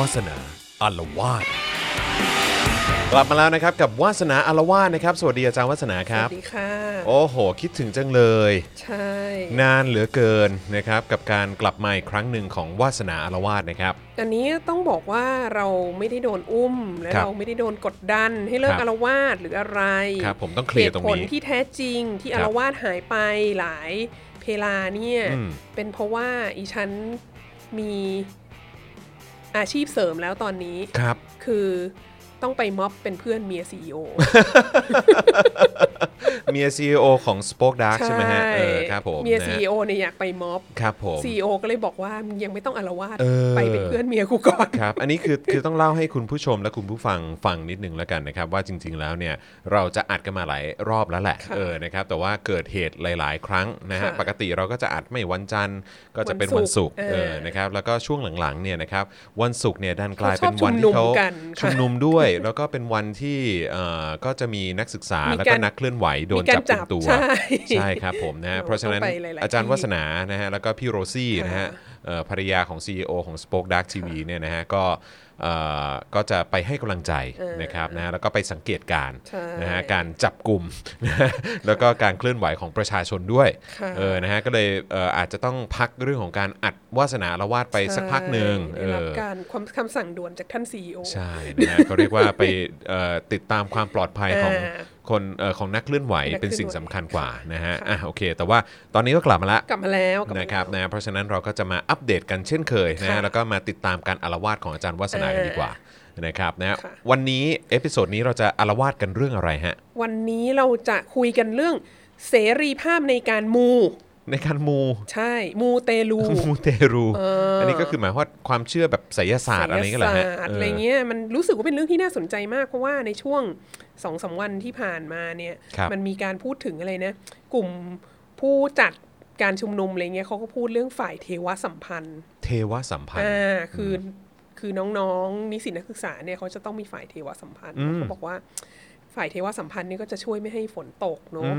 วาสนาอารวาสกลับมาแล้วนะครับกับวาสนาอารวาสนะครับ สวัสดีอาจารย์วาสนาคสรับวัสดีค่ะ โอ้โห คิดถึงจังเลย ใช่ นานเหลือเกินนะครับกับการกลับมาอีกครั้งหนึ่งของวาสนาอารวาสนะครับ อันนี้ต้องบอกว่าเราไม่ได้โดนอุ้ม และครับเราไม่ได้โดนกดดันให้เลิคกรับอารวาสหรืออะไรครับผมต้องเคลียร์ตรงเหตุผลนี้ ที่แท้จริงที่ครัอาบรวาสหายไปหลายเพลาเนี่ย อืม เป็นเพราะว่าอีฉันมี อาชีพเสริมแล้วตอนนี้ครับ คือ ต้องไปม็อบเป็นเพื่อนเมียซีอเมีย CEO ของ Spoke Dark ใช่ไหมฮะเออครับผมเมียนะซีอเนี่ยอยากไปม็อบครับผมซีอก็เลยบอกว่ามึงยังไม่ต้องอารวาสเออไปเป็นเพื่อนเมียกูก่อนครับ อันนี้คือคือต้องเล่าให้คุณผู้ชมและคุณผู้ฟังฟังนิดนึงแล้วกันนะครับ ว่าจริง ๆแล้วเนี่ยเราจะอัดกันมาหลายรอบแล้วแหละค่ะเออนะครับแต่ว่าเกิดเหตุหลาย ๆ ครั้งนะฮะค่ะปกติเราก็จะอัดไม่วันจันทร์ก็จะเป็นวัวันนศุศุกกร์ร์เออเออนะครับแล้วก็ช่วงหลังๆเนี่ยนะครับวันศุกร์เนี่ยดันกลายเขาชเป็อบนวันที่เขาชุมนุมกันค่ะชุมนุมด้วยแล้วก็เป็นวันที่เอ่อก็จะมีนักศึกษามีแล้วกาก็รนักเคลื่อนไหวโดนมีการจับกลุ่มตัวจับใช่ใช่ครับผมนะฮะเราเพราะฉะนั้นต้องไปหลายๆอาจารย์ที่วัฒนานะฮะแล้วก็พี่โรซี่นะฮะค่ะเอ่อภรรยาของ CEO ของ Spoke Dark TV เนี่ยนะฮะก็เอ่อ ก็จะไปให้กำลังใจเออนะครับนะฮะแล้วก็ไปสังเกตการณ์ใช่นะฮะการจับกลุ่มนะฮะแล้วก็การเคลื่อนไหวของประชาชนด้วยค่ะเออนะฮะก็เลยเอ่ออาจจะต้องพักเรื่องของการอัดวาสนาละวาดไปสักพักหนึ่งใช่ได้รับเออการความคำสั่งด่วนจากท่านซีอใช่นะฮะเขาเรียกว่าไปเอ่อติดตามความปลอดภัยของอ่า คนเอ่อของนักเคลื่อนไหวนักเคลื่อนไหวเป็นสิ่งสำคัญกว่านะฮะค่ะอะโอเค แต่ว่าตอนนี้ก็กลับมาละกลับมาแล้วกลัมานะครับแล้วนะเพราะฉะนั้นเราก็จะมาอัปเดตกันเช่นเคยนะฮะค่ะแล้วก็มาติดตามการอารวาสของอาจารย์วัฒนากันดีกว่านะครับนะค่ะวันนี้episode นี้เราจะอาละวาดกันเรื่องอะไรฮะวันนี้เราจะคุยกันเรื่องเสรีภาพในการมู ในการมู ใช่ มูเตลู มูเตรู อันนี้ก็คือหมายความว่าความเชื่อแบบไสยศาสตร์อะไรอย่างเงี้ยเหรอฮะไสยศาสตร์อะไรเออเงี้ยมันรู้สึกว่าเป็นเรื่องที่น่าสนใจมาก เพราะว่าในช่วงสองสามวันที่ผ่านมาเนี่ยครับมันมีการพูดถึงอะไรนะ กลุ่มผู้จัดการชุมนุมอะไรเงี้ยเขาก็พูดเรื่องฝ่ายเทวสัมพันธ์ เทวสัมพันธ์อ่าคืออคือน้องๆ นิสิตนักศึกษาเนี่ยเขาจะต้องมีฝ่ายเทวสัมพันธ์เขาบอกว่า ฝ่ายเทวสัมพันธ์เนี่ยก็จะช่วยไม่ให้ฝนตกเนาะ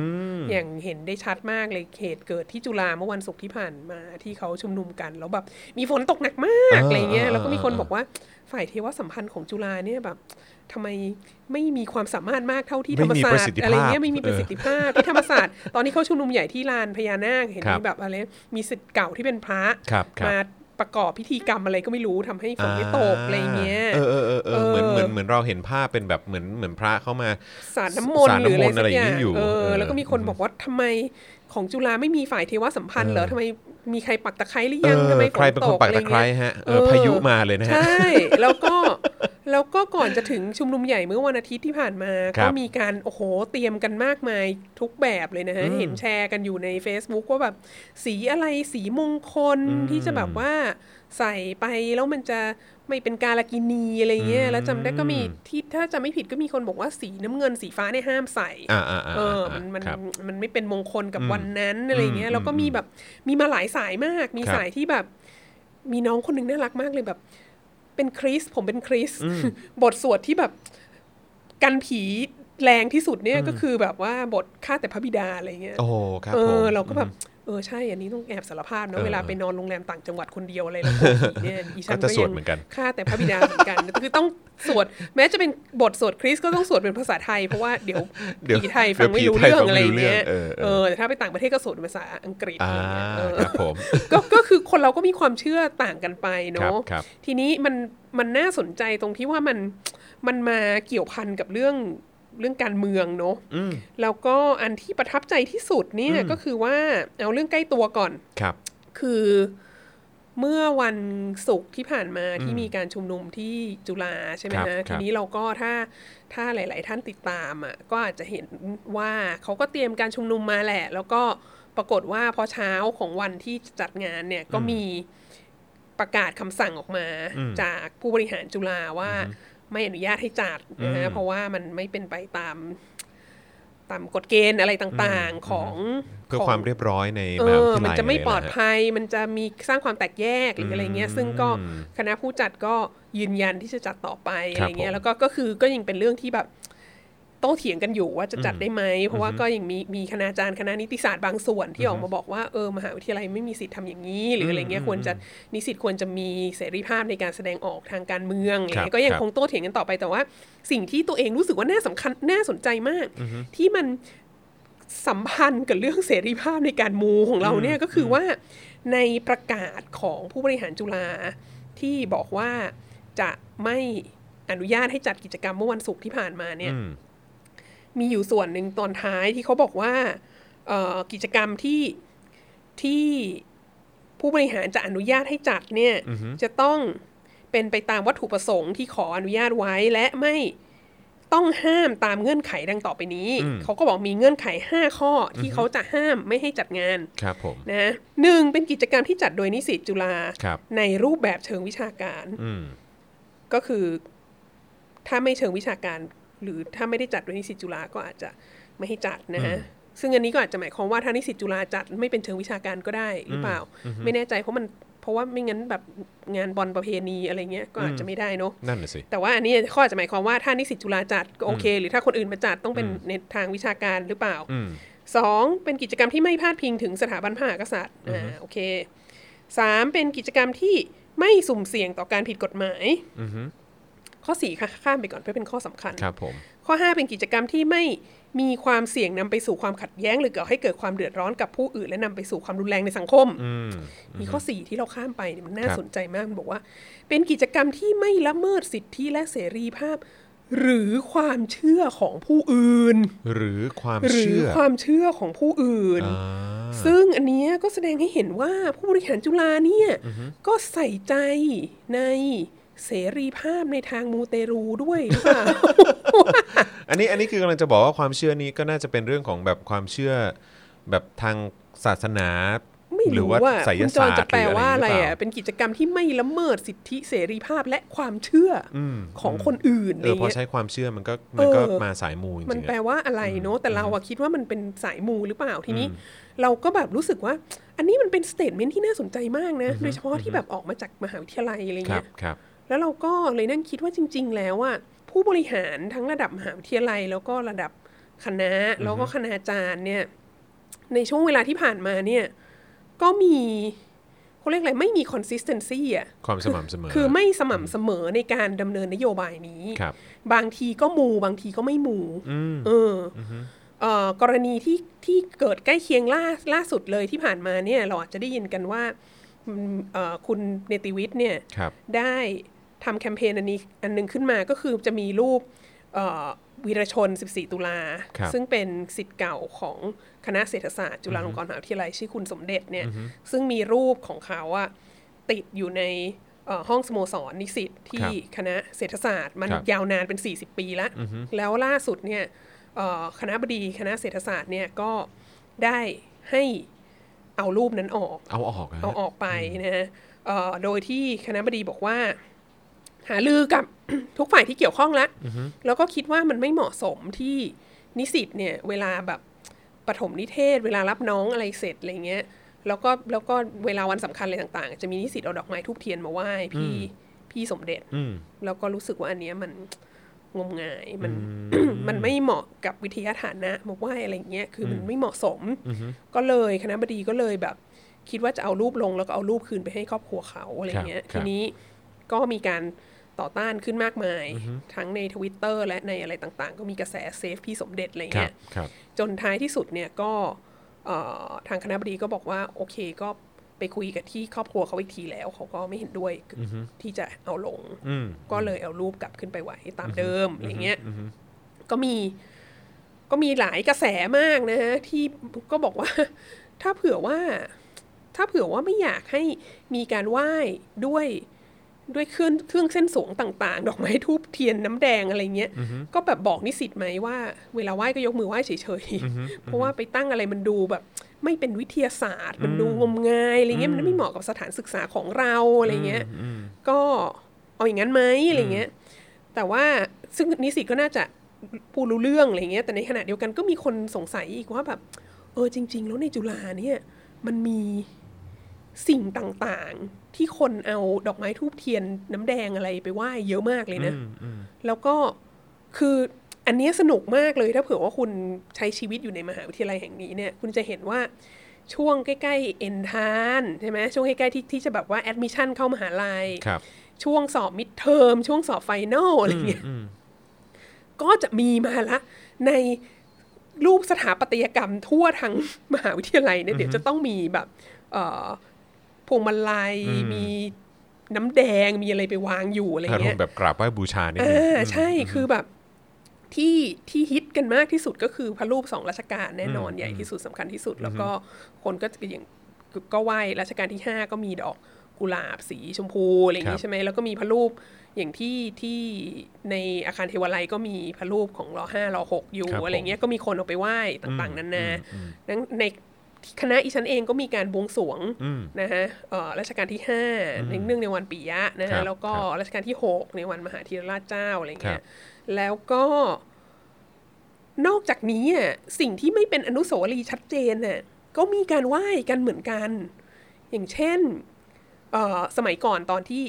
อย่างเห็นได้ชัดมากเลยเหตุเกิดที่จุฬาเมื่อวันศุกร์ที่ผ่านมาที่เขาชุมนุมกัน แล้วแบบมีฝนตกหนักมากอ่าอะไรเงี้ยอ่าแล้วก็มีคนอ่าบอกว่าฝ่ายเทวสัมพันธ์ของจุฬาเนี่ยแบบทำไมไม่มีความสามารถมากเท่าที่ธรรมศาสตร์อะไรเงี้ยไม่มีประสิทธิภาพที่ธรรมศาสตร์ตอนนี้เขาชุมนุมใหญ่ที่ลานพญานาคเห็นครับมีแบบอะไรมีสิทธิ์เก่าที่เป็นพระครับครับมาประกอบพิธีกรรมอะไรก็ไม่รู้ทำให้ฝนไม่ตกอะไรเงี้ย เออ เออเออเออเหมือนเออเหมือนเหมือนเราเห็นภาพเป็นแบบเหมือนเหมือนพระเข้ามาสารน้ำมนสาต์รหรืออะไรน้ำมนต์สักอะไรออย่างย่านี้งอยู่เอเอออแล้วก็มีคนบอกว่าทำไมของจุฬาไม่มีฝ่ายเทวสัมพันธ์เหรอทำไมมีใครปักตะไคร้หรือยังเออทำไมฝใครเป็นคนปักตะไคร้อเงี้ยฮะเออพายุมาเลยนะฮะใช่แล้วก็แล้วก็ก่อนจะถึงชุมนุมใหญ่เมื่อวันอาทิตย์ที่ผ่านมาครัก็บมีการโอ้โหเตรียมกันมากมายทุกแบบเลยนะฮะเห็นแชร์กันอยู่ใน Facebook ว่าแบบสีอะไรสีมงคลที่จะแบบว่าใส่ไปแล้วมันจะ ไม่เป็นกาลกินีอะไรเงี้ยแล้วจำได้ก็มีที่ถ้าจะไม่ผิดก็มีคนบอกว่าสีน้ำเงินสีฟ้าเนี่ยห้ามใส่อ่าอ่าอ่าเอออ่ามันมันครับมันไม่เป็นมงคลกับวันนั้นอะไรเงี้ยแล้วก็มีแบบมีมาหลายสายมาก มีครับสายที่แบบ มีน้องคนหนึ่งน่ารักมากเลยแบบ เป็นคริสผมเป็นคริสบทสวดที่แบบกันผีแรงที่สุดเนี่ยก็คือแบบว่าบทฆ่าแต่พระบิดาอะไรเงี้ยโอ้ครับเอผมอเราก็แบบ เออใช่ อันนี้ต้องแอบสารภาพเอนะอเวลาไปนอนโรงแรมต่างจังหวัดคนเดียวอะไรแล้วกลัวผีเนี่ยอีฉันก็ก็จะสวยัดงเหมือนกันฆ่าแต่พระบิดาเหมือนกันคือต้องสวดแม้จะเป็นบทสวดคริสต์ก็ต้องสวดเป็นภาษาไทยเพราะว่าเดี๋ยวเดี๋ยวผีไทยฟังไม่รู้เดี๋ยวผีไทยเรื่องฟังอะไรไม่รู้เรื่องเงี้ยเออเออเออแต่ถ้าไปต่างประเทศก็สวดเป็นภาษาอังกฤษอ่าอะไรเงี้ยเออครับผมก็ก็คือคนเราก็มีความเชื่อต่างกันไปครับเนาะครับทีนี้มันมันน่าสนใจตรงที่ว่ามันมันมาเกี่ยวพันกับเรื่อง เรื่องการเมืองเนาะแล้วก็อันที่ประทับใจที่สุดเนี่ยก็คือว่าเอาเรื่องใกล้ตัวก่อนครับ คือเมื่อวันศุกร์ที่ผ่านมาที่มีการชุมนุมที่จุฬาใช่ไหมครับฮะครับทีนี้เราก็ถ้าถ้าหลาย ๆ ท่านติดตามอะก็อาจจะเห็นว่าเขาก็เตรียมการชุมนุมมาแหละ แล้วก็ปรากฏว่าพอเช้าของวันที่จัดงานเนี่ยก็มีประกาศคำสั่งออกมาจากผู้บริหารจุฬาว่า ไม่อนุญาตให้จัดนะฮะเพราะว่ามันไม่เป็นไปตามตามกฎเกณฑ์อะไรต่างๆของเพื่อของความเรียบร้อยในเอมหาวิอทยาลัยมันจะไม่เยปลอดนะฮะภัย มันจะมีสร้างความแตกแยกหรืออะไรเงี้ย ซึ่งก็คณะผู้จัดก็ยืนยันที่จะจัดต่อไปอะไรเงี้ผมยแล้วก็ก็คือก็ยังเป็นเรื่องที่แบบ โต้เถียงกันอยู่ว่าจะจัดได้ไหม เพราะว่าก็ยังมีมีคณาจารย์คณะนิติศาสตร์บางส่วนที่ออกมาบอกว่าเออมหาวิทยาลัยไม่มีสิทธิ์ทำอย่างนี้ หรืออะไรเงี้ยควรจะนิสิตควรจะมีเสรีภาพในการแสดงออกทางการเมืองอะไรครับเงี้ยก็ยังครับคงโต้เถียงกันต่อไปแต่ว่า สิ่งที่ตัวเองรู้สึกว่าน่าสำคัญน่าสนใจมาก ที่มันสัมพันธ์กับเรื่องเสรีภาพในการมูของเราเนี่ยก็คือว่าในประกาศของผู้บริหารจุฬาที่บอกว่าจะไม่อนุญาตให้จัดกิจกรรมเมื่อวันศุกร์ที่ผ่านมาเนี่ยอื มมีอยู่ส่วนหนึ่งตอนท้ายที่เขาบอกว่าเอ่อกิจกรรมที่ที่ผู้บริหารจะอนุญาตให้จัดเนี่ยจะต้องเป็นไปตามวัตถุประสงค์ที่ขออนุญาตไว้และไม่ต้องห้ามตามเงื่อนไขดังต่อไปนี้ เขาก็บอกมีเงื่อนไข 5 ข้อที่เขาจะห้ามไม่ให้จัดงานครับผมนะหนึ่งเป็นกิจกรรมที่จัดโดยนิสิตจุฬาครับในรูปแบบเชิงวิชาการอืมก็คือ ถ้าไม่เชิงวิชาการ หรือถ้าไม่ได้จัดโดยนิสิตจุฬาก็อาจจะไม่ให้จัดนะฮะซึ่งอันนี้ก็อาจจะหมายความว่าถ้านิสิตจุฬาจัดไม่เป็นเชิงวิชาการก็ได้หรือเปล่า ไม่แน่ใจเพราะมันเพราะว่าไม่งั้นแบบงานบอลประเพณีอะไรเงี้ยก็อาจจะไม่ได้เนอะนั่นน่ะสิแต่ว่าอันนี้ข้ออาจจะหมายความว่าถ้านิสิตจุฬาจัดก็โอเค หรือถ้าคนอื่นมาจัดต้องเป็นในทางวิชาการหรือเปล่าอืมสองเป็นกิจกรรมที่ไม่พาดพิงถึงสถาบันพระมหากษัตริย์อ่าโอเคสามเป็นกิจกรรมที่ไม่สุ่มเสี่ยงต่อการผิดกฎหมายอือฮึ ข้อสี่ค่ะข้ามไปก่อนเพื่อเป็นข้อสำคัญครับผมข้อ 5 เป็นกิจกรรมที่ไม่มีความเสี่ยงนำไปสู่ความขัดแย้ง หรือก่อให้เกิดความเดือดร้อนกับผู้อื่น และนำไปสู่ความรุนแรงในสังคมอืมมีข้อ 4 ที่เราข้ามไปเนี่ยมันน่าครับสนใจมากมันบอกว่า เป็นกิจกรรมที่ไม่ละเมิดสิทธิและเสรีภาพ หรือความเชื่อของผู้อื่น หรือความหรือเชื่อความเชื่อของผู้อื่นอ่าซึ่งอันเนี้ยก็แสดงให้เห็นว่าผู้บริหารจุฬาเนี่ยก็ใส่ใจใน เสรีภาพในทางมูเตรูด้วยหรือเปล่าอันนี้อันนี้คือกำลังจะบอกว่าความเชื่อนี้ก็น่าจะเป็นเรื่องของแบบความเชื่อแบบทางศาสนาไม่หรือรู้ว่าว่าไสยคุณจอศานสตจะร์แปลหรือว่าอะอะไรไรหรือเปอะล่าเป็นกิจกรรมที่ไม่ละเมิดสิทธิเสรีภาพและความเชื่ออของคนอื่นอะเอไรอพอเงี้ยใช้ความเชื่อมันก็มันก็เออมาสายมูจริงมันๆแปลอะว่าอะไรเนาะแต่เราอะคิดว่ามันเป็นสายมูหรือเปล่าทีนี้ เราก็แบบรู้สึกว่า อันนี้มันเป็น statement ที่น่าสนใจมากนะ โดยเฉพาะที่แบบออกมาจากมหาวิทยาลัยอะไรครัเงี้บยครับ แล้วเราก็เลยนั่งคิดว่าจริง ๆ แล้วอะผู้บริหารทั้งระดับมหาวิทยาลัย แล้วก็ระดับคณะแล้วก็คณาจารย์เนี่ยในช่วงเวลาที่ผ่านมาเนี่ยก็มีเขาเรียกอะไรไม่มี consistency อะความสม่ำเสมอ คือไม่สม่ำเสมอในการดำเนินนโยบายนี้ครับบางทีก็มูบางทีก็ไม่มูเอออเอ่อกรณีที่ที่เกิดใกล้เคียงล่าล่าสุดเลยที่ผ่านมาเนี่ยเราอาจจะได้ยินกันว่าอืมเอ่อคุณเนติวิทย์เนี่ยครับได้ ทำแคมเปญอันนี้อันหนึงขึ้นมาก็คือจะมีรูปเอ่อวีรชน 14 ตุลาครับซึ่งเป็นสิทธิ์เก่าของคณะเศรษฐศาสตร์ จุฬาลงกรณ์มหาวิทยาลัยชื่อคุณสมเด็จเนี่ย ซึ่งมีรูปของเขาอะติดอยู่ในเอ่อห้องสโมสรนิสิตที่คณะเศรษฐศาสตร์ มันครับยาวนานเป็น 40 ปีแล้ว แล้วล่าสุดเนี่ยเอ่อคณะบดีคณะเศรษฐศาสตร์เนี่ยก็ได้ให้เอารูปนั้นออก เอาออกนะฮะเอาออกไปนะฮะเอ่อโดยที่คณะบดีบอกว่า หาลือกับทุกฝ่ายที่เกี่ยวข้องแล้วแล้วก็คิดว่ามันไม่เหมาะสมที่นิสิตเนี่ยเวลาแบบปฐมนิเทศ เวลารับน้องอะไรเสร็จอะไรเงี้ยแล้วก็แล้วก็เวลาวันสำคัญอะไรต่าง ๆ จะมีนิสิตเอาดอกไม้ธูปเทียนมาไหว้พี่พี่สมเด็จอืมแล้วก็รู้สึกว่าอันเนี้ยมันงมงายมันมันไม่เหมาะกับวิทยาฐานะมาไหว้อะไรเงี้ยคือมันไม่เหมาะสม ก็เลยคณบดีก็เลยแบบ คิดว่าจะเอารูปลงแล้วก็เอารูปคืนไปให้ครอบครัวเขาอะไรเงี้ยครับทีนี้ก็มีการ ต่อต้านขึ้นมากมาย ทั้งในทวิตเตอร์และในอะไรต่างๆ ก็มีกระแส save พี่สมเด็จอะไรครัเงี้บยครับจนท้ายที่สุดเนี่ยก็เอ่อทางคณะบดีก็บอกว่า โอเคก็ไปคุยกับที่ครอบครัวเขาอีกทีแล้ว เขาก็ไม่เห็นด้วยที่จะเอาลงอืมก็เลยเอารูปกลับขึ้นไปไว้ตามเดิมอะไรเงี้ยก็มีก็มีหลายกระแสมากนะฮะที่ก็บอกว่า ถ้าเผื่อว่า ถ้าเผื่อว่าไม่อยากให้มีการไหว้ด้วย ด้วยเครื่องเครื่องเส้นสวงต่างๆ ดอกไม้ทูบเทียนน้ำแดงอะไรเงี้ย ก็แบบบอกนิสิตไหมว่า เวลาไหว้ก็ยกมือไหว้เฉยๆ เพราะว่าไปตั้งอะไรมันดูแบบไม่เป็นวิทยาศาสตร์ มันดูงมงายอะไรเงี้ยมันไม่เหมาะกับสถานศึกษาของเราอะไรเงี้ย ก็เอาอย่างนั้นไหมอะไรเงี้ย แต่ว่าซึ่งนิสิตก็น่าจะพูดรู้เรื่องอะไรเงี้ย แต่ในขณะเดียวกันก็มีคนสงสัยอีกว่าแบบ เออจริง ๆ แล้วในจุฬาเนี่ยมันมี สิ่งต่างๆ ที่คนเอาดอกไม้ธูปเทียนน้ำแดงอะไรไปไหว้เยอะมากเลยนะ แล้วก็คืออันอันเนี้ยสนุกมากเลยถ้าเผื่อว่าคุณใช้ชีวิตอยู่ในมหาวิทยาลัยแห่งนี้เนี่ย คุณจะเห็นว่าช่วงใกล้ๆเอ็นทานใช่ไหมช่วงใกล้ๆที่ที่จะแบบว่า admission เข้ามหาลัยครับช่วงสอบ midterm ช่วงสอบ final อะไรเงี้ยก็จะมีมาละ ในรูปสถาปัตยกรรมทั่วทั้งมหาวิทยาลัยเนี่ยเดี๋ยวจะต้องมีแบบเอ่อพ วงมาลัยมีน้ำแดงมีอะไรไปวางอยู่อะไรอารมเงี้ยณ์แบบกราบไหว้บูชานิดนึงอ่าใช่คือแบบที่ที่ฮิตกันมากที่สุดก็คือพระรูปสองรัชกาลแน่นอนใหญ่ที่สุดสำคัญที่สุด แล้วก็คนก็จะอย่างก็ไหว้รัชกาลที่ห้าก็มีดอกกุหลาบสีชมพูอะไรอย่างครันี้บใช่ไหมแล้วก็มีพระรูปอย่างที่ที่ในอาคารเทวาลัยก็มีพระรูปของรอห้ารอหกอยู่ครับอะไรเงี้ยก็มีคนเอาไปไหว้ต่างๆนานาดังใน คณะอีฉันเองก็มีการบวงสรวงนะฮะเอ่อรัชกาลที่ห้าในเนื่องในวันปิยะนะครัฮะบแล้วก็ครับรัชกาลที่หกในวันมหาธีรราชเจ้าอะไรครัเงี้บยแล้วก็นอกจากนี้อะสิ่งที่ไม่เป็นอนุสาวรีย์ชัดเจนน่ะก็มีการไหว้กันเหมือนกัน อย่างเช่นเอ่อสมัยก่อนตอนที่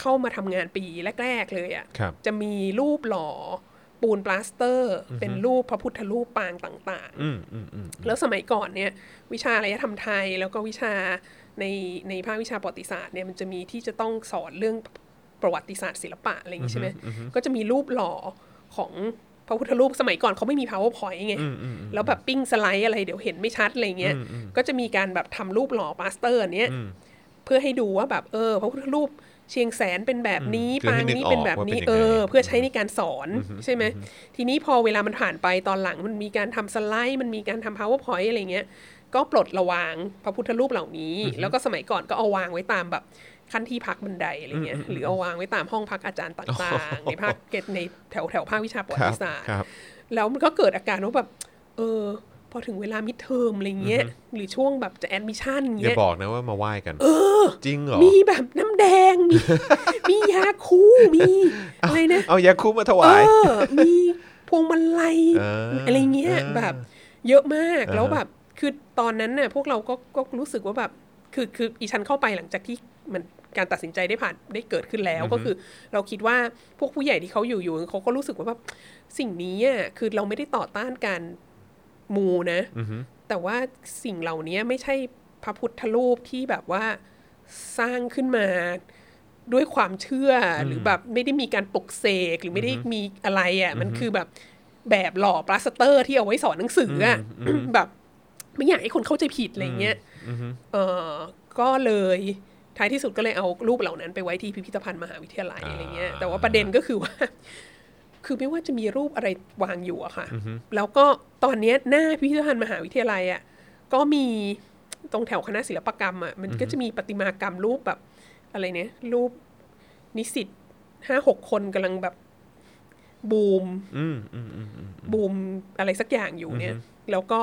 เข้ามาทำงานปีแรก ๆ เลยอะครับจะมีรูปหล่อ ปูนปลาสเตอร์ เป็นรูปพระพุทธรูปปางต่างๆอืมอืมอืมแล้วสมัยก่อนเนี่ยวิชาอารยธรรมไทย แล้วก็วิชาในในภาควิชาประวัติศาสตร์เนี่ยมันจะมีที่จะต้องสอนเรื่องประวัติศาสตร์ศิลปะอะไรอย่างนี้ใช่ไหมก็จะมีรูปหล่อของพระพุทธรูปสมัยก่อนเขาไม่มี powerpoint ไง แล้วแบบปิ้งสไลด์อะไรเดี๋ยวเห็นไม่ชัดอะไรเงี้ย ก็จะมีการแบบทำรูปหล่อปลาสเตอร์อันเนี้ยเพื่อให้ดูว่าแบบเออพระพุทธรูป เชียงแสนเป็นแบบนี้คือปางนี้เป็นแบบนี้ให้นึกออกว่าเป็นยังไงเออ เพื่อใช้ในการสอนใช่ไหมทีนี้พอเวลามันผ่านไปตอนหลังมันมีการทำสไลด์ มันมีการทำ powerpoint อะไรเงี้ยก็ปลดระวางพระพุทธรูปเหล่านี้ แล้วก็สมัยก่อนก็เอาวางไว้ตามแบบชั้นที่พักบันไดอะไรเงี้ยหรือเอาวางไว้ตามห้องพักอาจารย์ต่าง ๆ ในภาคเกตในแถวแถวภาควิชาประวัครับติศาสตร์ครับแล้วมันก็เกิดอาการว่าแบบเออ พอถึงเวลา midterm อะไรเงี้ย หรือช่วงแบบจะ admission อย่างเงี้ยบอกนะว่ามาไหว้กันจริงเหรอ มีแบบน้ำแดง มี มียาคูมีอะไรนะเอายาคุมาถวาย เออ มีพวงมาลัยเออออะไรเงี้ยเออแบบ เยอะมากอ่าฮะแล้วแบบ คือตอนนั้นน่ะพวกเราก็ก็รู้สึกว่าแบบ คือคืออีฉันเข้าไปหลังจากที่มันการตัดสินใจได้ผ่านได้เกิดขึ้นแล้วก็คือ เราคิดว่าพวกผู้ใหญ่ที่เขาอยู่อยู่เขาก็รู้สึกว่าแบบสิ่งนี้อะคือเราไม่ได้ต่อต้านการ มูนะแต่ว่าสิ่งเหล่านี้ไม่ใช่พระพุทธรูปที่แบบว่าสร้างขึ้นมาด้วยความเชื่อหรือแบบไม่ได้มีการปลุกเสกหรือไม่ได้มีอะไรอะ่ะ มันคือแบบแบบหล่อปลาสเตอร์ที่เอาไว้สอนหนังสืออะ่ะแบบไม่อยากให้คนเข้าใจผิดอะไรเงี้ยเออก็เลยท้ายที่สุดก็เลยเอารูปเหล่านั้นไปไว้ที่พิพิธภัณฑ์มหาวิทยาลัยอะไรเงี้ยแต่ว่าประเด็นก็คือว่า คือไม่ว่าจะมีรูปอะไรวางอยู่อะค่ะ แล้วก็ตอนเนี้ยหน้าพิพิธภัณฑ์มหาวิทยาลัยอะก็มีตรงแถวคณะศิลปกรรมอะมันก็จะมีประติมากรรมรูปแบบ อะไรเนี่ย รูปนิสิตห้าหกคนกำลังแบบบูมอืมอืมอืมอืมบูมอะไรสักอย่างอยู่เนี่ย แล้วก็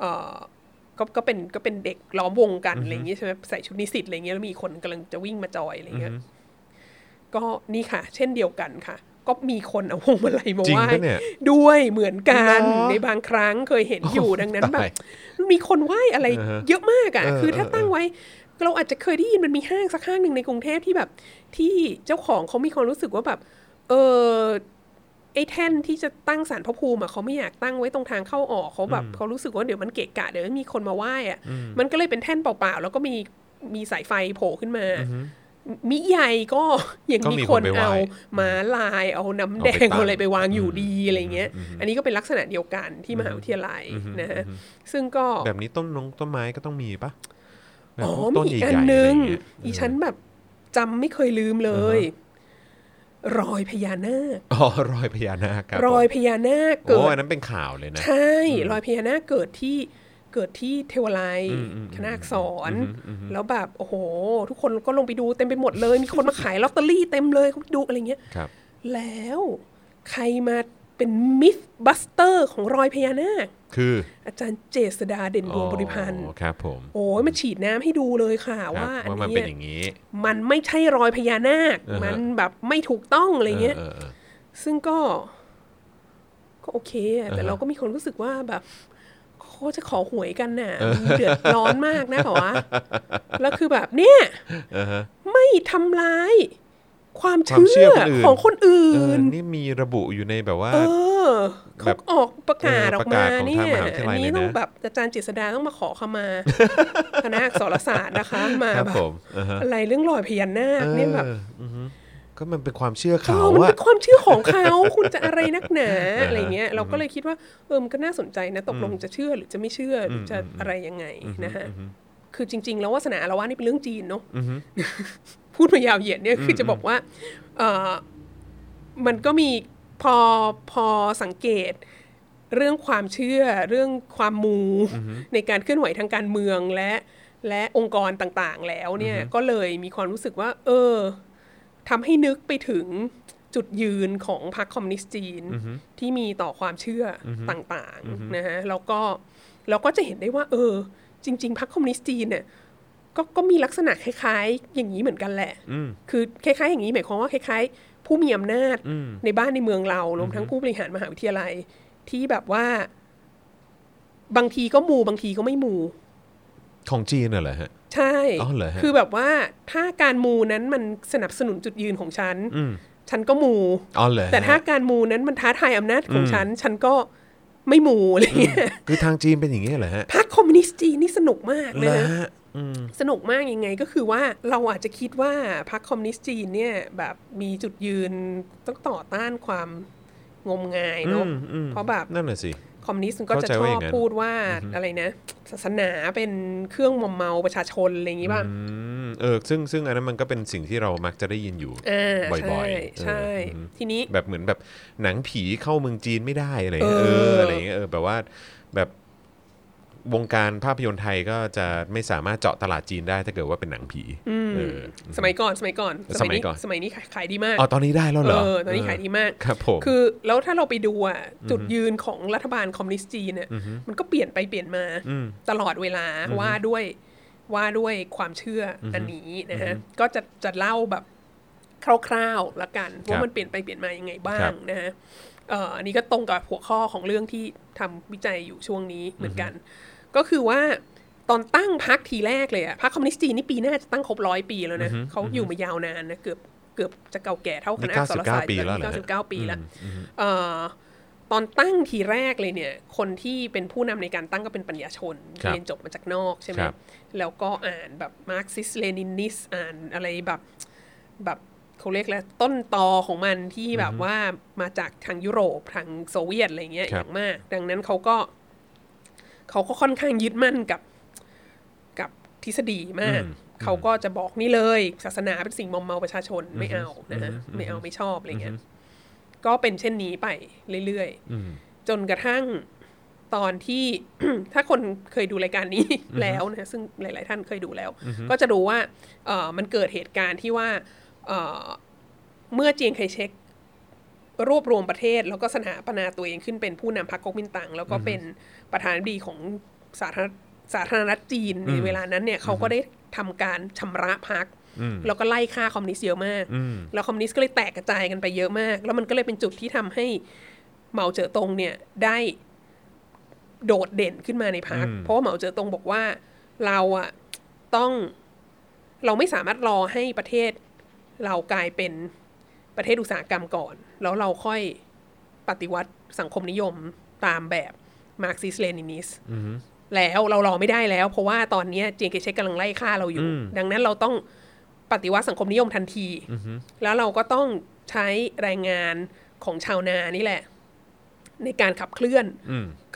เออก็ก็เป็นก็เป็นเด็กล้อมวงกันอะไรอย่างเงี้ยใช่ไหมใส่ชุดนิสิตอะไรเงี้ยแล้วมีคนกำลังจะวิ่งมาจอยอะไรเงี้ยก็นี่ค่ะ เช่นเดียวกันค่ะ ก็มีคนเอาพวงมาลัยมาจริงไหว้ปะเนี่ยด้วยเหมือนกันเหรอในบางครั้งเคยเห็นอยู่ดังนั้นแบบตายมีคนไหว้อะไรอ่าฮะเยอะมากอะเออคือถ้าเออตั้งไว้ เราอาจจะเคยได้ยินมันมีห้างสักห้างหนึ่งในกรุงเทพที่แบบ ที่เจ้าของเขามีความรู้สึกว่าแบบ เออไอ้แท่นที่จะตั้งสารพระภูมิอะเขาไม่อยากตั้งไว้ตรงทางเข้าออกเขาแบบเขารู้สึกว่าเดี๋ยวมันเกะกะเดี๋ยวมีคนมาไหว้อะมันก็เลยเป็นแท่นเปล่าๆแล้วก็มีมีสายไฟโผล่ขึ้นมา มิใหญ่ก็ยังก็มีมีคคนนไปไหว้เอาม้าลายเอาน้ำแดเอาไปงตั้งเอาอะไรไปวางอยู่ดีอะไรเงี้ย อันนี้ก็เป็นลักษณะเดียวกันที่มหาวิทยาลัยนะฮะซึ่งก็แบบนี้ต้นนงต้นไม้ก็ต้องมีปะแบบอ๋อพวกต้นมีอีกใหอัญ่นๆหนึ่งอะไรเงี้ยอีฉันแบบจำไม่เคยลืมเลย รอยพญานาคอ๋อรอยพญานาคครับรอยผมพญานาคโอ้เกิดอันนั้นเป็นข่าวเลยนะ ใช่ รอยพญานาคเกิดที่ เกิดที่เทวาลัยคณะอักษร แล้วแบบโอ้โห ทุกคนก็ลงไปดูเต็มไปหมดเลย มีคนมาขายลอตเตอรี่เต็มเลยเขาดูอะไรเงี้ยครับแล้วใครมาเป็น myth buster ของรอยพญานาคคืออาจารย์เจษฎาเด่นดวงบริพันธ์อ๋อครับผมโอ้ยมาฉีดน้ำให้ดูเลยค่ะครับว่าอันว่ามันนี้เป็นอย่างนี้ มันไม่ใช่รอยพญานาคอ่าฮะมันแบบไม่ถูกต้องอะไรเงี้ยเออเออซึ่งก็ ก็โอเคอะแต่อ่าฮะเราก็มีความรู้สึกว่าแบบ เขาจะขอหวยกันน่ะมันเดือดร้อนมากนะเหรอวะแล้วคือแบบเนี่ยเออเออฮะไม่ทำร้ายความความเชื่เชื่ออคนอื่นของคนอื่เออนนี่มีระบุอยู่ในแบบว่า เออแบเขาบออกประกาศเออออกประกามาศของเนี่ทางยมหาวิทยาลัอัยนนี้เลยนะต้องแบบอาจารย์เจษดาต้องมาขอขมาคณะอักษรศาสตร์นะคะ มาครับแบบผมอ่าฮะอะไรเรื่องรอยพญานาคเนี่ยแบบเอออือฮึ ก็มันเป็นความเชื่อเอเขาอมันอะเป็นความเชื่อของเขา คุณจะอะไรนักหนาอะไรเงี้ย เราก็เลยคิดว่าเออมันก็น่าสนใจนะ ตกลงจะเชื่อหรือจะไม่เชื่อหรือจะอะไรยังไงนะฮะคือจริง ๆ แล้ววาสนาละว่านี่เป็นเรื่องจีนเนาะพูดมายาวเหยียดเนี่ยคือจะบอกว่าเออมันก็มีพอพอสังเกตเรื่องความเชื่อเรื่องความมูในการเคลื่อนไหวทางการเมืองและและองค์กรต่างๆ แล้วเนี่ยก็เลยมีความรู้สึกว่า เออ ทำให้นึกไปถึงจุดยืนของพรรคคอมมิวนิสต์จีนที่มีต่อความเชื่ออต่างๆนะฮะแล้วก็เราก็จะเห็นได้ว่า เออ จริง ๆพรรคคอมมิวนิสต์จีนเนี่ยก็ก็มีลักษณะคล้ายๆ อย่างนี้เหมือนกันแหละ คือคล้าย ๆ อย่างนี้หมายความว่าคล้าย ๆ ผู้มีอำนาจในบ้านในเมืองเรารวมทั้งผู้บริหารมหาวิทยาลัย ที่แบบว่า บางทีก็มูบางทีก็ไม่มู ของจีนน่ะเหรอฮะ ใช่อ๋อเหรอฮะ คือแบบว่าถ้าการมูนั้นมันสนับสนุนจุดยืนของฉัน อืมฉันก็มู อ๋อเหรอฮะแต่ถ้าการมูนั้นมันท้าทายอำนาจของฉัน ฉันก็ไม่มูอะไรเงี้ยคือทางจีนเป็นอย่างนี้เหรอฮะพรรคคอมมิวนิสต์จีนนี่สนุกมากเหเลรยอนะ ฮะอืม สนุกมากยังไงก็คือว่าเราอาจจะคิดว่าพรรคคอมมิวนิสต์จีนเนี่ยแบบมีจุดยืนต้องต่อต้านความงมงายเนาะอืมอืม เพราะแบบนั่นน่ะสิ คอมมิวนิสต์มันก็จะเข้าใจชว่าออบย่างนั้นพูดว่าอะไรนะ ศาสนาเป็นเครื่องมอมเมาประชาชนอะไรอย่างนี้ป่ะอืมเออซึ่งซึ่งอันนั้นมันก็เป็นสิ่งที่เรามักจะได้ยินอยู่อ่าบ่ใช่อยๆใช่เอออืมทีนี้แบบเหมือนแบบหนังผีเข้าเมืองจีนไม่ได้อะไรเงี้ยเอเออออะไรเงี้ยเออแบบว่าแบบ วงการภาพยนตร์ไทยก็จะไม่สามารถเจาะตลาดจีนได้ถ้าเกิดว่าเป็นหนังผีเออสมัยก่อนสมัยก่อนสมัยก่อนสมัยนี้ขายขายดีมากอ๋อตอนนี้ได้แล้วเหรอเออตอนนี้ขายดีมากครับผมคือแล้วถ้าเราไปดูอะจุดยืนของรัฐบาลคอมมิวนิสต์จีนเนี่ยมันก็เปลี่ยนไปเปลี่ยนมาตลอดเวลาว่าด้วยว่าด้วยความเชื่อออันนี้นะฮะก็จะจะเล่าแบบคร่าวๆละกันว่ามันเปลี่ยนไปเปลี่ยนมายังไงบ้าครังบนะฮะเอ่ออันนี้ก็ตรงกับหัวข้อของเรื่องที่ทำวิจัยอยู่ช่วงนี้เหมือนกัน ก็คือว่าตอนตั้งพรรคทีแรกเลยอะพรรคคอมมิวนิสต์จีนนี่ปีหน้าจะตั้งครบร้อยปีแล้วนะเขาอยู่มายาวนานนะเกือบเกือบจะเก่าแก่เท่าคณะอักษรศาสตร์นี่99ปีแล้วเหรอฮะเก้าสิบเก้าปีแล้วเอ่อตอนตั้งทีแรกเลยเนี่ย คนที่เป็นผู้นำในการตั้งก็เป็นปัญญาชนครับเรียนจบมาจากนอกใช่ไหมครับแล้วก็อ่านแบบ Marxist Leninist อ่านอะไรแบบแบบเขาเรียกแล้วต้นตอของมันที่แบบว่ามาจากทางยุโรปทางโซเวียตอะไรเงี้ยครับอย่างมาก ดังนั้นเขาก็ เขาก็ค่อนข้างยึดมั่นกับกับทฤษฎีมาก เขาก็จะบอกนี่เลย ศาสนาเป็นสิ่งมอมเมาประชาชนไม่เอานะฮะไม่เอาไม่ชอบอะไรเงี้ยก็เป็นเช่นนี้ไปเรื่อยๆจนกระทั่งตอนที่ถ้าคนเคยดูรายการนี้แล้วนะซึ่งหลาย ๆ ท่านเคยดูแล้ว ก็จะรู้ว่าเอ่อมันเกิดเหตุการณ์ที่ว่าเอ่อเมื่อเจียงไคเชกรวบรวมประเทศ แล้วก็สถาปนาตัวเองขึ้นเป็นผู้นำพรรคก๊กมินตั๋งแล้วก็เป็น ประธานาธิบดีของสาธารณสาธารณรัฐจีนในเวลานั้นเนี่ยเขาก็ได้ทำการชำระพรรคแล้วก็ไล่ฆ่าคอมมิวนิสต์เยอะมาก แล้วคอมมิวนิสต์ก็เลยแตกกระจายกันไปเยอะมาก แล้วมันก็เลยเป็นจุดที่ทำให้เหมาเจ๋อตงเนี่ยได้โดดเด่นขึ้นมาในพรรคเพราะว่าเหมาเจ๋อตงบอกว่าเราอะต้องเราไม่สามารถรอให้ประเทศเรากลายเป็นประเทศอุตสาหกรรมก่อน แล้วเราค่อยปฏิวัติสังคมนิยมตามแบบ Marxist Leninist แล้วเรารอไม่ได้แล้ว เพราะว่าตอนเนี้ยเจียงไคเช็กกำลังไล่ฆ่าเราอยู่ ดังนั้นเราต้องปฏิวัติสังคมนิยมทันที แล้วเราก็ต้องใช้แรงงานของชาวนานี่แหละ ในการขับเคลื่อน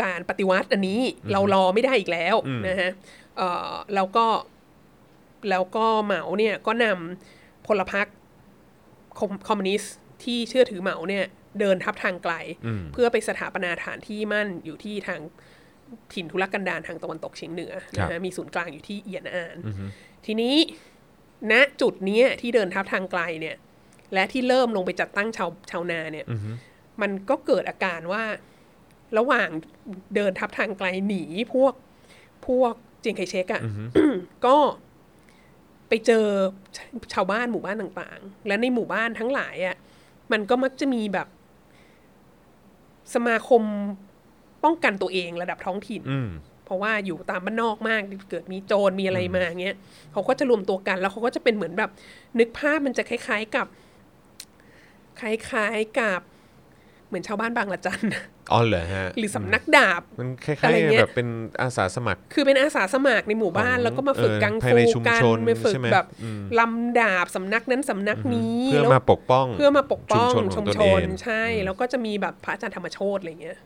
การปฏิวัติอันนี้เรารอไม่ได้อีกแล้วนะฮะเอ่อแล้วก็แล้วก็เหมาเนี่ยก็นำพลพรรคคอมคอมมิวนิสต์ที่เชื่อถือเหมาเนี่ย เดินทับทางไกล เพื่อไปสถาปนาฐานที่มั่นอยู่ที่ทางถิ่นทุรกันดารทางตะวันตกเฉียงเหนือครับนะฮะมีศูนย์กลางอยู่ที่เอียนอาน ทีนี้ณจุดเนี้ยที่เดินทับทางไกลเนี่ย และที่เริ่มลงไปจัดตั้งชาวชาวนาเนี่ยมันก็เกิดอาการว่าระหว่างเดินทับทางไกลหนีพวกพวกเจียงไคเชกอะ่ะก็ไปเจอชาวบ้านหมู่บ้านต่างๆ และในหมู่บ้านทั้งหลายอะ่ะมันก็มักจะมีแบบ สมาคมป้องกันตัวเองระดับท้องถิ่นอืมเพราะว่าอยู่ตามบ้านนอกมากเกิดมีโจรมีอะไรมาเงี้ยเขาก็จะรวมตัวกัน แล้วเขาก็จะเป็นเหมือนแบบ นึกภาพมันจะคล้าย ๆกับ คล้ายๆกับ เหมือนชาวบ้านบางละจันอ๋อเหรอฮะ หรือสำนักดาบ มันคล้าอะไรยเงี้ๆยแบบเป็นอาสาสมัคร คือเป็นอาสาสมัครในหมู่บ้านของแล้วก็มาฝึกเออกังภายฟูในชุมกันชนมาฝึกใช่ไหมแบบอืมลำดาบสำนักนั้นสำนักนี้เพื่อแล้วมาปกป้องเพื่อมาปกป้องชุมชนของตนเองใช่ แล้วก็จะมีแบบพระอาจารย์ธรรมโชตอะไรเงี้ย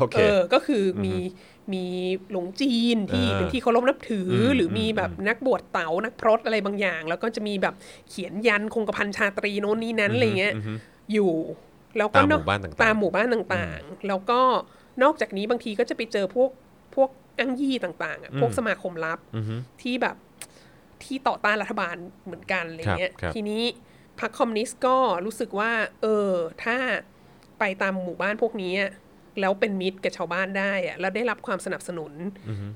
โอเคเออก็คืออมีมีหลวงจีนที่อ่าเป็นที่เคารพนับถืออมหรือมีอืมแบบนักบวชเต๋านักพรตอะไรบางอย่าง แล้วก็จะมีแบบเขียนยันคงกระพันชาตรีโน้นนี้นั้นอะไรเงี้ยอือฮึอยู่ แล้วก็ตามหมู่นอกบ้านต่างๆตามหมู่บ้านต่างๆ แล้วก็นอกจากนี้บางทีก็จะไปเจอพวกพวกอังยี่ต่างๆอะพวกสมาคมลับอือฮึที่แบบที่ต่อต้านรัฐบาลเหมือนกันอะไรเงี้ยครับทีนี้พรรคคอมมิวนิสต์ก็รู้สึกว่า เออ ถ้าไปตามหมู่บ้านพวกนี้อะแล้วเป็นมิตรกับชาวบ้านได้อะแล้วได้รับความสนับสนุน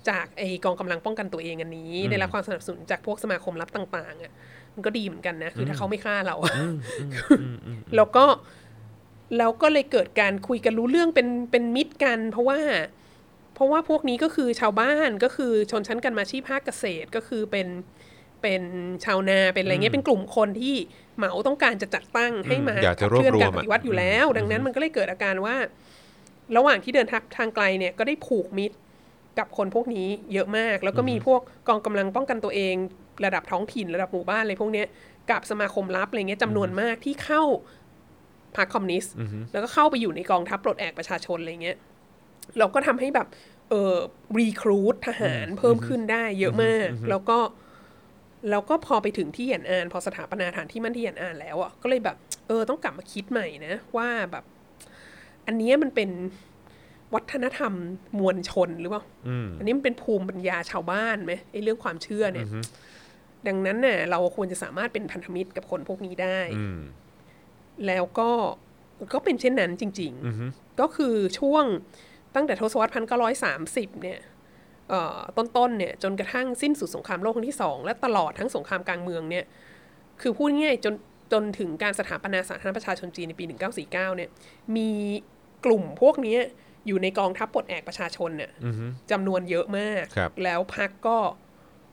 จากไอกองกำลังป้องกันตัวเองอันนี้ ได้รับความสนับสนุนจากพวกสมาคมลับต่าง ๆอะมันก็ดีเหมือนกันนะ คือถ้าเขาไม่ฆ่าเราอะแล้วก็ แล้วก็เลยเกิดการคุยกันรู้เรื่องเป็นเป็นมิตรกัน เพราะว่า เพราะว่าพวกนี้ก็คือชาวบ้านก็คือชนชั้นกันมาชีพภาคเกษตรก็คือเป็นเป็นชาวนาเป็นอะไรเงี้ยเป็นกลุ่มคนที่เหมาต้องการจะจัดตั้งให้มาอยากจะขับเคลื่อนรวบรวมการปฏิวัติอยู่แล้ว ดังนั้นมันก็เลยเกิดอาการว่า ระหว่างที่เดินทางไกลเนี่ยก็ได้ผูกมิตรกับคนพวกนี้เยอะมาก แล้วก็มีพวกกองกำลังป้องกันตัวเองระดับท้องถิ่นระดับหมู่บ้านอะไรพวกเนี้ยกับสมาคมลับอะไรเงี้ยจำนวนมากที่เข้า พรรคคอมมิวนิสต์แล้วก็เข้าไปอยู่ในกองทัพปลดแอกประชาชนอะไรเงี้ยเราก็ทำให้แบบเออรีครูททหารเพิ่มขึ้นได้เยอะมาก แล้วก็แล้วก็พอไปถึงที่หยันอาน พอสถาปนาฐานที่มั่นที่หยันอานแล้วอะก็เลยแบบ เออต้องกลับมาคิดใหม่นะว่าแบบ อันเนี้ยมันเป็นวัฒนธรรมมวลชนหรือเปล่าอืมอันนี้มันเป็นภูมิปัญญาชาวบ้านไหมไอ้เรื่องความเชื่อเนี่ย ดังนั้นเนี่ยเราควรจะสามารถเป็นพันธมิตรกับคนพวกนี้ได้อืม แล้วก็ก็เป็นเช่นนั้นจริง ๆ ก็คือช่วงตั้งแต่ทศวรรษพันเก้าร้อยสามสิบเนี่ยเอ่อต้นๆเนี่ยจนกระทั่งสิ้นสุดสงครามโลกครั้งที่สองและตลอดทั้งสงครามกลางเมืองเนี่ยคือพูดง่ายๆจนจนถึงการสถาปนาสาธารณรัฐประชาชนจีนในปี 1949เนี่ยมีกลุ่มพวกเนี้ยอยู่ในกองทัพปลดแอกประชาชนเนี่ยจำนวนเยอะมากครับแล้วพักก็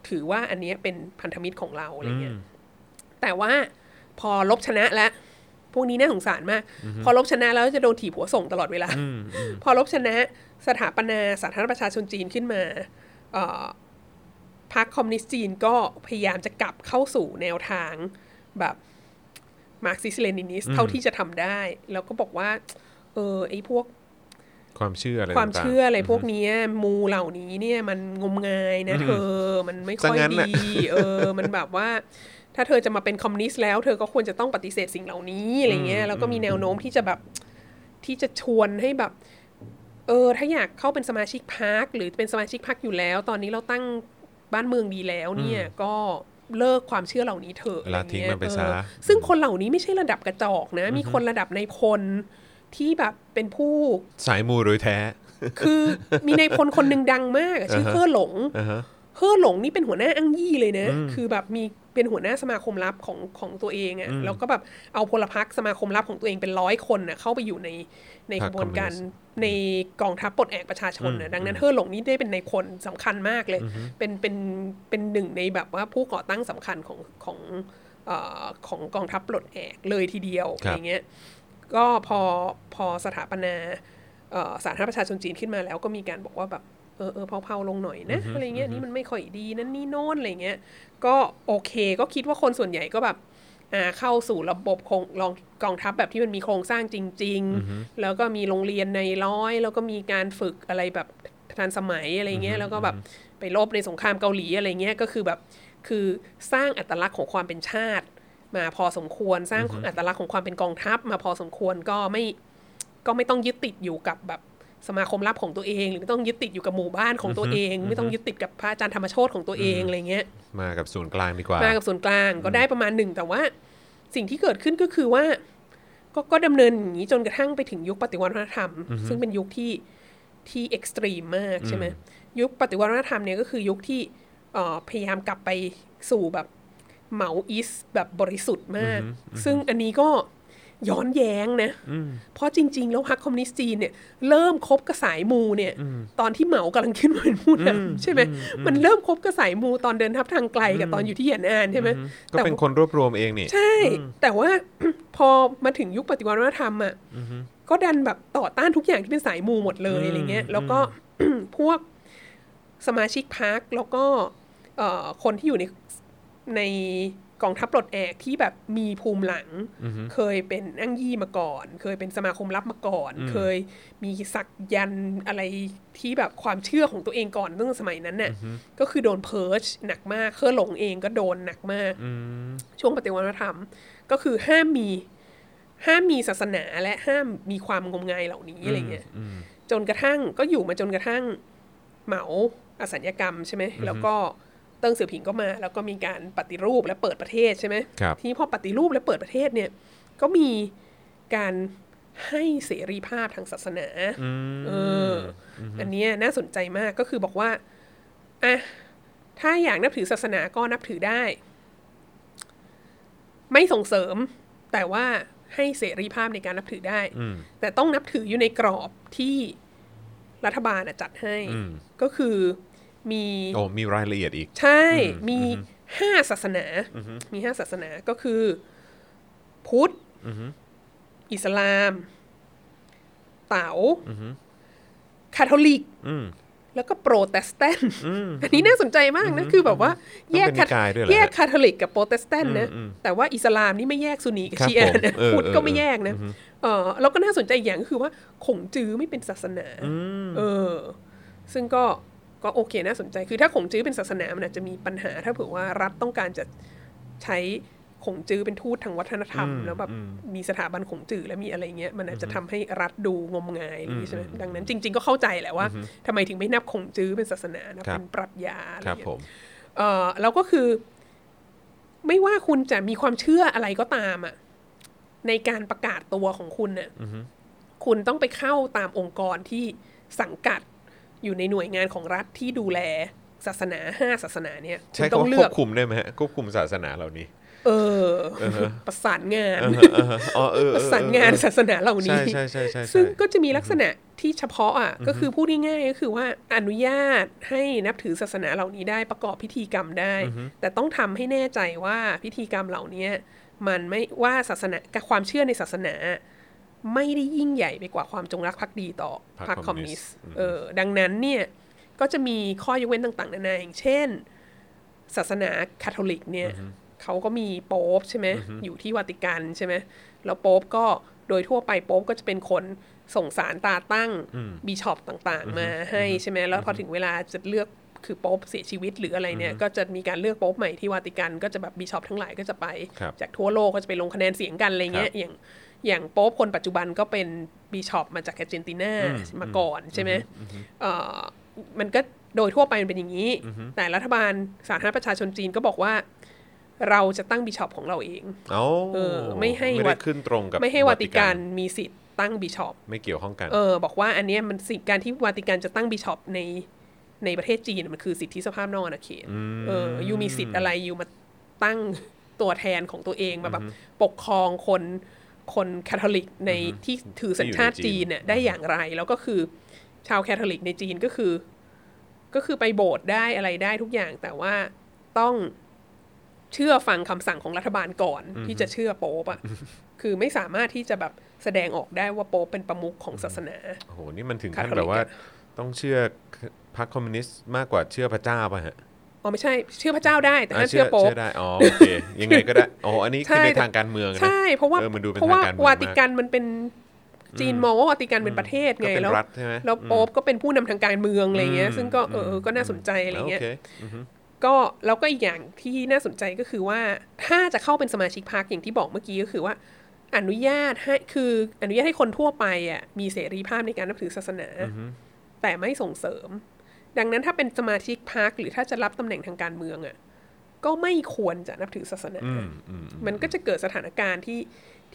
ถือว่าอันเนี้ยเป็นพันธมิตรของเราอะไรเงี้ยแต่ว่าพอลบชนะแล้ว พวกนี้น่าสงสารมาก พอลบชนะแล้วจะโดนถีบหัวส่งตลอดเวลา พอลบชนะสถาปนาสาธารณรัฐประชาชนจีนขึ้นมาเอ่อพรรคคอมมิวนิสต์จีนก็พยายามจะกลับเข้าสู่แนวทางแบบ Marxist-Leninist เท่าที่จะทำได้ แล้วก็บอกว่า เออไอ้พวก ความเชื่ออะไรความต่งๆเชื่ออะไรพวกเนี้ยมูเหล่านี้เนี่ยมันงมงายนะเธอ มันไม่ค่อยซะงั้นดีน่ะเออ มันแบบว่า ถ้าเธอจะมาเป็นคอมมิวนิสต์แล้วเธอก็ควรจะต้องปฏิเสธสิ่งเหล่านี้อะไรเงี้ยแล้วก็มีแนวโน้มที่จะแบบที่จะชวนให้แบบ เออ ถ้าอยากเข้าเป็นสมาชิกพรรคหรือเป็นสมาชิกพรรคอยู่แล้ว ตอนนี้เราตั้งบ้านเมืองดีแล้วเนี่ยก็เลิกความเชื่อเหล่านี้เถอะอะไรละทิ้งเงี้ยมันไปเอซะอซึ่งคนเหล่านี้ไม่ใช่ระดับกระจอกนะ มีคนระดับในพลที่แบบเป็นผู้สายมูโดยแท้ คือมีในายพลคนหนึ่งดังมากอะชื่ออ่าฮะเฮ่อหลงอ่าฮะเฮ่อหลงนี่เป็นหัวหน้าอังยี่เลยนะ คือแบบมี เป็นหัวหน้าสมาคมลับของของตัวเองอะ่ะแล้วก็แบบเอาพลพรรคสมาคมลับของตัวเองเป็นร้อยคนน่ะเข้าไปอยู่ในในพรกรคระบวนการคอมมิวนิสต์ในกองทัพปลดแอกประชาชนน่ะดังนั้นเฮ่อหลงนี่ได้เป็นในายพลสำคัญมากเลย เป็นเป็นเป็นหนึ่งในแบบว่าผู้ก่อตั้งสำคัญของของเอ่อของกองทัพปลดแอกเลยทีเดียวครัอบย่างเงี้ยก็พอพอสถาปนาเอ่อสาธารณรัฐประชาชนจีนขึ้นมาแล้วก็มีการบอกว่าแบบเออเออเผาๆลงหน่อยนะอะไรเงี้ยนี่มันไม่ค่อยดีนั่นนี่โน่นอะไรเงี้ยก็โอเคก็คิดว่าคนส่วนใหญ่ก็แบบอ่าเข้าสู่ระบบโครงรองกองทัพแบบที่มันมีโครงสร้างจริง ๆ แล้วก็มีโรงเรียนในร้อย แล้วก็มีการฝึกอะไรแบบทันสมัยอะไรเงี้ยแล้วก็แบบไปรบในสงครามเกาหลีอะไรเงี้ยก็คือแบบคือสร้างอัตลักษณ์ของความเป็นชาติ มาพอสมควรสร้างอัตลักษณ์ของความเป็นกองทัพ มาพอสมควรก็ไม่ก็ไม่ต้องยึดติดอยู่กับแบบ สมาคมลับของตัวเอง หรือไม่ต้องยึดติดอยู่กับหมู่บ้านของตัวเอง ไม่ต้องยึดติดกับพระอาจารย์ธรรมโชตของตัวเองอะไรเงี้ยมากับศูนย์กลางดีกว่า มากับส่วนกลางก็ได้ประมาณหนึ่งแต่ว่า สิ่งที่เกิดขึ้นก็คือว่า ก็ก็ดำเนินอย่างนี้จนกระทั่งไปถึงยุคปฏิวัติวัฒนธรรม ซึ่งเป็นยุคที่ที่ extreme มากใช่ไหมยุคปฏิวัติวัฒนธรรมเนี่ยก็คือยุคที่เอ่อพยายามกลับไปสู่แบบ Maoist แบบบริสุทธิ์มาก ซึ่งอันนี้ก็ ย้อนแย้งนะ เพราะจริง ๆ แล้วพรรคคอมมิวนิสต์จีนเนี่ยเริ่มคบกับสายมูเนี่ย ตอนที่เหมากำลังขึ้นมาเป็นผู้นำใช่ไหมมันเริ่มคบกับสายมูตอนเดินทัพทางไกลกับตอนอยู่ที่เหยียนอานใช่ไหมก็เป็นคนรวบรวมเองนี่ ใช่ แต่ว่าพอมาถึงยุคปฏิวัติวัฒนธรรมอะก็ดันแบบต่อต้านทุกอย่างที่เป็นสายมูหมดเลยอะไรเงี้ย แล้วก็พวกสมาชิกพักแล้วก็เอ่อคนที่อยู่ในใน กองทัพปลดแอกที่แบบมีภูมิหลัง เคยเป็นอั้งยี่มาก่อน เคยเป็นสมาคมลับมาก่อน เคยมีสักยันต์อะไรที่แบบความเชื่อของตัวเองก่อนตั้งแต่สมัยนั้นน่ะก็คือโดนเพิร์ชหนักมาก เครือหลงเองก็โดนหนักมาก ช่วงปฏิวัติวัฒนธรรม ก็คือห้ามมีห้ามมีศาสนาและห้ามมีความงมงายเหล่านี้อะไรเงี้ยจนกระทั่งก็อยู่มาจนกระทั่งเหมาอสัญญกรรมใช่ไหมแล้วก็ เติ้งเสี่ยวผิงก็มา แล้วก็มีการปฏิรูปและเปิดประเทศใช่ไหมครับทีนี้พอปฏิรูปและเปิดประเทศเนี่ยก็มีการให้เสรีภาพทางศาสนาเออออันเนี้ยน่าสนใจมากก็คือบอกว่าอะถ้าอยากนับถือศาสนาก็นับถือได้ ไม่ส่งเสริม แต่ว่าให้เสรีภาพในการนับถือได้ แต่ต้องนับถืออยู่ในกรอบที่รัฐบาลอะจัดให้ ก็คือ มีโอ้มีรายละเอียดอีก ใช่ มีห้าศาสนา มีห้าศาสนาก็คือพุทธอิสลาม เต๋าคาทอลิกแล้วก็โปรเตสแตนต์อันนี้น่าสนใจมากนะ คือแบบว่าแยกต้องเป็นนิกายด้วยเหรอแยกคาทอลิกกับโปรเตสแตนต์นะ แต่ว่าอิสลามนี่ไม่แยกซุนนีกับครับชีอะผมนะเออพุทธก็เออไม่แยกนะเออแล้วก็น่าสนใจอีกอย่างก็คือว่าขงจื้อไม่เป็นศาสนา เออ ซึ่งก็ ก็โอเคน่าสนใจคือถ้าขงจื้อเป็นศาสนามันอาจจะมีปัญหา ถ้าเผื่อว่ารัฐต้องการจะใช้ขงจื้อเป็นทูตทางวัฒนธรรม แล้วแบบมีสถาบันขงจื้อและมีอะไรเงี้ยมันอาจจะทำให้รัฐดูงมงายอะไรอย่างงี้ใช่ไหมดังนั้นจริง ๆ ก็เข้าใจแหละว่าทำไมถึงไม่นับขงจื้อเป็นศาสนานะครับเป็นปรัชญาอะไรครับเงี้ผยมเออแล้วก็คือ ไม่ว่าคุณจะมีความเชื่ออะไรก็ตามอะในการประกาศตัวของคุณน่ะคุณต้องไปเข้าตามองค์กรที่สังกัด อยู่ในหน่วยงานของรัฐที่ดูแลศาสนาห้าศาสนาเนี่ยคุใช้ณต้อคำงว่าเลืควอกบคุมได้ไหมฮะควบคุมศาสนาเหล่านี้ เออ ประสานงานเอออ๋อเออเออประสานงานศาสนาเหล่านี้ ใช่ใช่ใช่ใช่ซึ่งใช่ก็จะมีลักษณะที่เฉพาะอะก็คือพูดง่ายๆก็คือว่าอนุญาตให้นับถือศาสนาเหล่านี้ได้ประกอบพิธีกรรมได้ แต่ต้องทำให้แน่ใจว่าพิธีกรรมเหล่านี้มันไม่ว่าศาสนากับความเชื่อในศาสนา ไม่ได้ยิ่งใหญ่ไปกว่าความจงรักภักดีต่อพรรคคอมมิวนิสต์เออดังนั้นเนี่ยก็จะมีข้อยกเว้นต่างๆนานาอย่างเช่น ศาสนาคาทอลิกเนี่ยเขาก็มีโป๊ปใช่ไหมอยู่ที่วาติกันใช่ไหมแล้วโป๊ปก็โดยทั่วไปโป๊ปก็จะเป็นคนส่งสารตราตั้งบีชอปต่างๆ มาให้ใช่ไหมแล้วพอถึงเวลาจะเลือกคือโป๊ปเสียชีวิตหรืออะไรเนี่ย ก็จะมีการเลือกโป๊ปใหม่ที่วาติกันก็จะแบบบีชอปทั้งหลายก็จะไปครับจากทั่วโลกก็จะไปลงคะแนนเสียงกันอะไรเงี้ยครับอย่าง อย่างโป๊ปคนปัจจุบันก็เป็นบีชอปมาจากอาร์เจนตินามาก่อนใช่ไหมเอ่อมันก็โดยทั่วไปมันเป็นอย่างนี้ แต่รัฐบาลสาธารณรัฐประชาชนจีนก็บอกว่า เราจะตั้งบิชอปของเราเองเอ้าเออไม่ให้ไม่วัได้ดขึ้นตรงกับไม่ให้วาติกันมีสิทธิ์ตั้งบิชอปไม่เกี่ยวข้องกัน เออ บอกว่าอันเนี้ยมันสิทธิการที่วาติกันจะตั้งบิชอปในในประเทศจีนมันคือสิทธิสภาพนอกอาณาเขตเออ you มีสิทธิ์อะไร you มาตั้งตัวแทนของตัวเองมาแบบปกครองคน คนแคทอลิกในที่ถือสัญชาติที่อยู่ในจีนจีนเนี่ยได้อย่างไร แล้วก็คือชาวแคทอลิกในจีนก็คือ ก็คือไปโบสถ์ได้อะไรได้ทุกอย่าง แต่ว่าต้องเชื่อฟังคำสั่งของรัฐบาลก่อนที่จะเชื่อโป๊ปอะคือไม่สามารถที่จะแบบแสดงออกได้ว่าโป๊ปเป็นประมุขของศาสนาโอ้โหนี่มันถึงขั้นคาทอลิกแบบว่าอะต้องเชื่อพรรคคอมมิวนิสต์มากกว่าเชื่อพระเจ้าป่ะฮะ อ๋อไม่ใช่เชื่อพระเจ้าได้แต่ห้ามะเชื่อโป๊ปเชื่อได้อ๋อโอเคยังไงก็ได้อ๋ออันนี้คือใช่ในแต่ทางการเมืองนะใช่เพราะว่าเออมันดูเป็นเพราะว่าทางการเมืองวามาติกกันมันเป็นจีนมองว่าวาติกันเป็นประเทศไงก็เป็นแล้วรัฐใช่ไหมแล้วโป๊ปก็เป็นผู้นำทางการเมืองอะไรเงี้ยอืมซึ่งก็เอออืมก็น่าสนใจอะไรเงี้ยโอเคก็แล้วก็อีกอย่างที่น่าสนใจก็คือว่าถ้าจะเข้าเป็นสมาชิกพรรคอย่างที่บอกเมื่อกี้ก็คือว่า อนุญาตให้คืออนุญาตให้คนทั่วไปอะมีเสรีภาพในการนับถือศาสนา แต่ไม่ส่งเสริม ดังนั้นถ้าเป็นสมาชิกพรรคหรือถ้าจะรับตำแหน่งทางการเมืองอะก็ไม่ควรจะนับถือศาสนาอืมอืมมันก็จะเกิดสถานการณ์ที่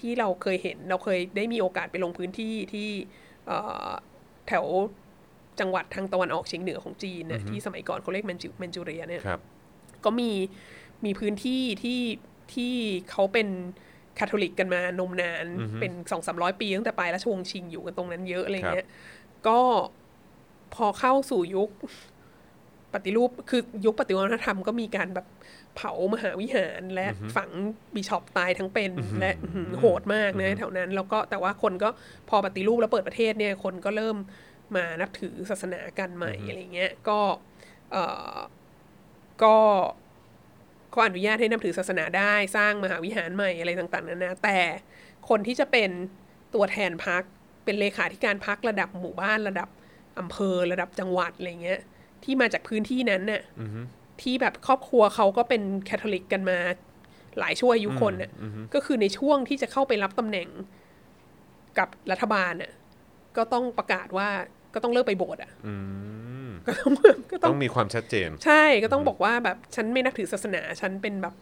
ที่เราเคยเห็น เราเคยได้มีโอกาสไปลงพื้นที่ที่เอ่อแถวจังหวัดทางตะวันออกเฉียงเหนือของจีนนะที่สมัยก่อนเขาเรียกแมนจูแมนจูเรียเนี่ยครับก็มีมีพื้นที่ที่ที่เขาเป็นคาทอลิกกันมานมนาน เป็นสองสามร้อยปีตั้งแต่ปลายราชวงศ์ชิงอยู่กันตรงนั้นเยอะอะไรเงี้ย ก็ พอเข้าสู่ยุคปฏิรูปคือยุคปฏิวัติธรรมก็มีการแบบเผามหาวิหารและฝังบิชอปตายทั้งเป็นและอื้อหือโหดมากนะแถวนั้น แล้วก็แต่ว่าคนก็พอปฏิรูปแล้วเปิดประเทศเนี่ยคนก็เริ่มมานับถือศาสนากันใหม่อะไรเงี้ยก็เออก็ก็อนุญาตให้นับถือศาสนาได้สร้างมหาวิหารใหม่อะไรต่างๆนานาแต่คนที่จะเป็นตัวแทนพักเป็นเลขาธิการพักระดับหมู่บ้านระดับ อำเภอระดับจังหวัดอะไรเงี้ย ที่มาจากพื้นที่นั้นน่ะที่แบบครอบครัวเขาก็เป็นแคทอลิกกันมาหลายชั่วอายุคนน่ะก็คือในช่วงที่จะเข้าไปรับตำแหน่งกับรัฐบาลน่ะ ก็ต้องประกาศว่าก็ต้องเลิกไปโบสถ์อะก็ต้องก็ต้ต้อองงมีความชัดเจน ใช่ก็ต้องบอกว่าแบบฉันไม่นับถือศาสนาฉันเป็นแบบ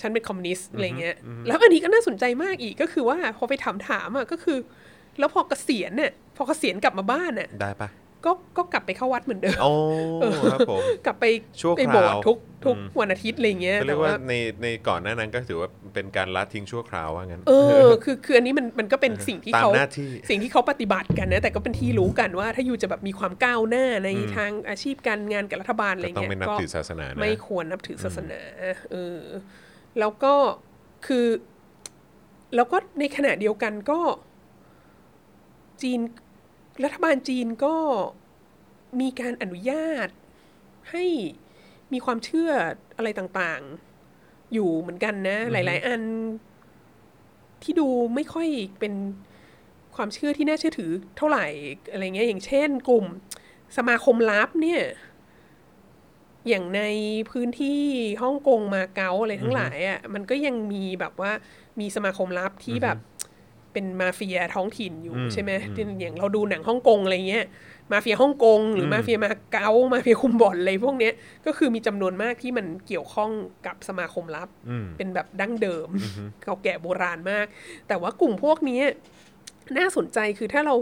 ฉันเป็นคอมมิวนิสต์อะไรเงี้ย แล้วอันนี้ก็น่าสนใจมากอีกก็คือว่าพอไปถามถามๆอะก็คือ แล้วพอเกษียณเนี่ย พอเกษียณกลับมาบ้านเนี่ยได้ปะก็ก็กลับไปเข้าวัดเหมือนเดิมโอ้ครับผมกลับไปชั่วไปคราวโบสถ์ทุกทุกวันอาทิตย์อะไรเงี้ยก็เรีแต่ยกว่าว่าในในก่อนหน้านั้นก็ถือว่าเป็นการละทิ้งชั่วคราวว่างั้น เออ คือคืออันนี้มันมันก็เป็นสิ่งที่ตามเขาหน้าที่สิ่งที่เขาปฏิบัติกันนะแต่ก็เป็นที่รู้กันว่า ถ้าอยู่จะแบบมีความก้าวหน้าในทางอาชีพการงานกับรัฐบาลอะไรก็ต้องเงี้ยไม่นับถือศาสนานะไม่ควรนับถือศาสนาเออแล้วก็คือ แล้วก็ในขณะเดียวกันก็ จีน รัฐบาลจีนก็มีการอนุญาตให้มีความเชื่ออะไรต่างๆ อยู่เหมือนกันนะ หลาย ๆ อันที่ดูไม่ค่อยเป็นความเชื่อที่น่าเชื่อถือเท่าไหร่อะไรเงี้ยอย่างเช่น กลุ่มสมาคมลับเนี่ย อย่างในพื้นที่ฮ่องกงมาเก๊าอะไรทั้งหลายอะ่ะมันก็ยังมีแบบว่ามีสมาคมลับที่แบบ เป็นมาเฟียท้องถิ่นอยู่ใช่ไหมอย่างเราดูหนังฮ่องกงอะไรเงี้ย มาเฟียฮ่องกง หรือมาเฟียมาเก๊ามาเฟียคุมบ่อนอะไรพวกเนี้ยก็คือมีจำนวนมากที่มันเกี่ยวข้องกับสมาคมลับ เป็นแบบดั้งเดิมเก่าแก่โบราณมาก แต่ว่ากลุ่มพวกนี้น่าสนใจคือถ้าเรา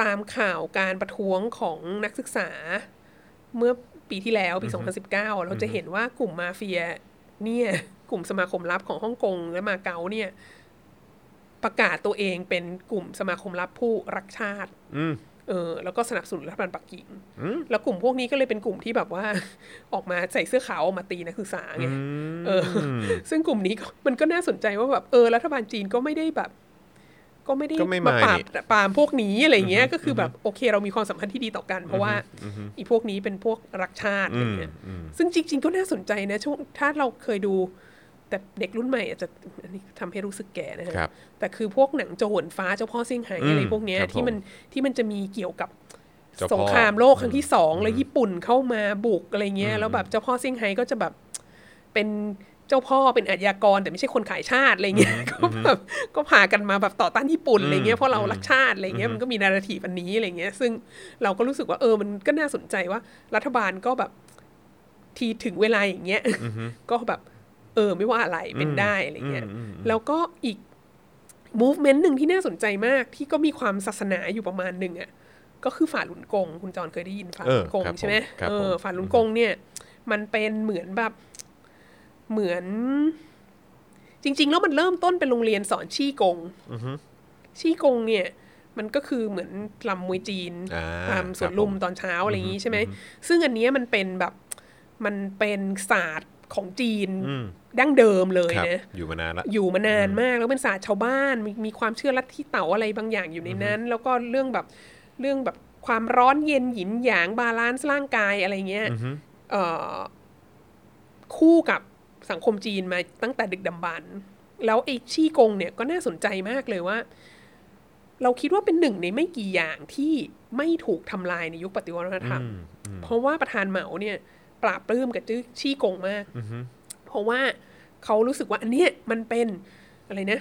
ตามข่าวการประท้วงของนักศึกษา เมื่อปีที่แล้วปี 2019 เราจะเห็นว่ากลุ่มมาเฟียเนี่ยกลุ่มสมาคมลับของฮ่องกงและมาเก๊าเนี่ย ประกาศตัวเองเป็นกลุ่มสมาคมลับผู้รักชาติอืมเออแล้วก็สนับสนุนรัฐบาลปักกิ่งแล้วกลุ่มพวกนี้ก็เลยเป็นกลุ่มที่แบบว่า ออกมาใส่เสื้อขาวออกมาตีนักศึกษาไงเออ ซึ่งกลุ่มนี้ก็มันก็น่าสนใจว่าแบบเออรัฐบาลจีนก็ไม่ได้แบบ ก็ไม่ได้ก็ไม่มามาปราบนี่ปรามพวกนี้อะไรเงี้ย ก็คือแบบโอเค เรามีความสัมพันธ์ที่ดีต่อกัน เพราะว่าอีพวกนี้เป็นพวกรักชาติอะไรเงี้ยซึ่งจริง ๆ ก็น่าสนใจนะช่วงถ้าเราเคยดู แต่เด็กรุ่นใหม่อาจจะอันนี้ทำให้รู้สึกแก่นะฮะครับแต่คือพวกหนังโจรฟ้าเจ้าพ่อเซี่ยงไฮ้อืมอะไรพวกเนี้ยครับที่มันผมที่มันจะมีเกี่ยวกับเจ้าพ่อสงครามโลกครั้งที่สองแล้วญี่ปุ่นเข้ามาบุกอะไรเงี้ยแล้วแบบเจ้าพ่อเซี่ยงไฮ้ก็จะแบบเป็นเจ้าพ่อเป็นอาชญากรแต่ไม่ใช่คนขายชาติอะไรเงี้ยก็แบบก็พากันมาแบบต่อต้านญี่ปุ่นอะไรเงี้ยเพราะเรารักชาติอะไรเงี้ยมันก็มีนาราทีฟอันนี้อะไรเงี้ย ซึ่งเราก็รู้สึกว่าเออมันก็น่าสนใจว่า รัฐบาลก็แบบทีถึงเวลาอย่างเงี้ยก็แบบ เออไม่ว่าอะไรเป็นได้อะไรเงี้ยแล้วก็อีก movement หนึ่งที่น่าสนใจมากที่ก็มีความศาสนาอยู่ประมาณหนึ่งอะก็คือฝ่าหลุนกง คุณจรเคยได้ยินฝ่าหลุนกงเออครับใช่ไหมผมครับเอผมอฝ่าหลุนกงเนี่ย มันเป็นเหมือนแบบเหมือน จริง ๆ แล้วมันเริ่มต้นเป็นโรงเรียนสอนชี่กงชี่กงเนี่ยมันก็คือเหมือนลำมวยจีนอ่าตามสวนครับลุมผมตอนเช้าอะไรอย่างนี้ใช่ไหม ซึ่งอันเนี้ยมันเป็นแบบ มันเป็นศาสตร์ของจีน ดั้งเดิมเลยครับนะอยู่มานานละอยู่มานานมากแล้วเป็นศาสตร์ชาวบ้านมีมีความเชื่อลัทธิเต๋าอะไรบางอย่างอยู่ในนั้น แล้วก็เรื่องแบบเรื่องแบบความร้อนเย็นหยินหยาง balance ร่างกายอะไรเงี้ยเอ่อคู่กับสังคมจีนมาตั้งแต่ดึกดำบรรพ์แล้วไอ้ชี่กงเนี่ยก็น่าสนใจมากเลยว่า เราคิดว่าเป็นหนึ่งในไม่กี่อย่างที่ไม่ถูกทำลายในยุคปฏิวัติวัฒนธรรม เพราะว่าประธานเหมาเนี่ย ปราบปลื้มกับจื้อชี่กงมาก เพราะว่าเขารู้สึกว่าอันเนี้ยมันเป็นอะไรนะ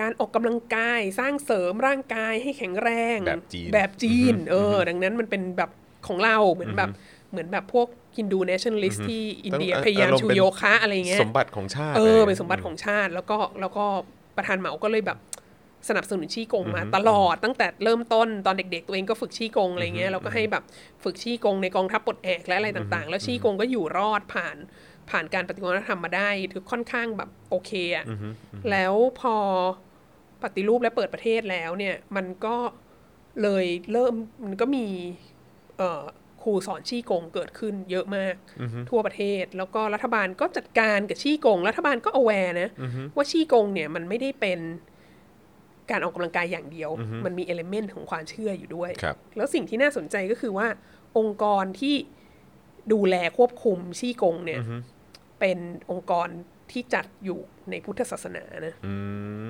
การออกกำลังกายสร้างเสริมร่างกายให้แข็งแรง แบบจีนแบบจีนเออ ดังนั้นมันเป็นแบบของเราเหมือนแบบเหมือนแบบพวก Hindu nationalist ที่อินเดียต้องพยายามอารมาชูเป็นโยคะอะไรเงี้ยสมบัติของชาติเออะไรเป็นสมบัติของชาติ แล้วก็แล้วก็ประธานเหมาก็เลยแบบสนับสนุนชี่กงมาตลอดตั้งแต่เริ่มต้นตอนเด็ก ๆ ตัวเองก็ฝึกชี่กงอะไรเงี้ยแล้วก็ให้แบบฝึกชี่กงในกองทัพปลดแอกและอะไรต่างๆ แล้วชี่กงก็อยู่รอดผ่าน ผ่านการปฏิวัติวัฒนธรรมมาได้ถือค่อนข้างแบบโอเคอะแล้วพอปฏิรูปและเปิดประเทศแล้วเนี่ย มันก็เลยเริ่มมันก็มีเอ่อครูสอนชี้กงเกิดขึ้นเยอะมาก ทั่วประเทศ แล้วก็รัฐบาลก็จัดการกับชี้กง รัฐบาลก็ aware นะ ว่าชี้กงเนี่ยมันไม่ได้เป็นการออกกำลังกายอย่างเดียว มันมีเอลเมนต์ของความเชื่ออยู่ด้วยครับแล้วสิ่งที่น่าสนใจก็คือว่าองค์กรที่ดูแลควบคุมชี้กงเนี่ย เป็นองค์กรที่จัดอยู่ในพุทธศาสนานะอื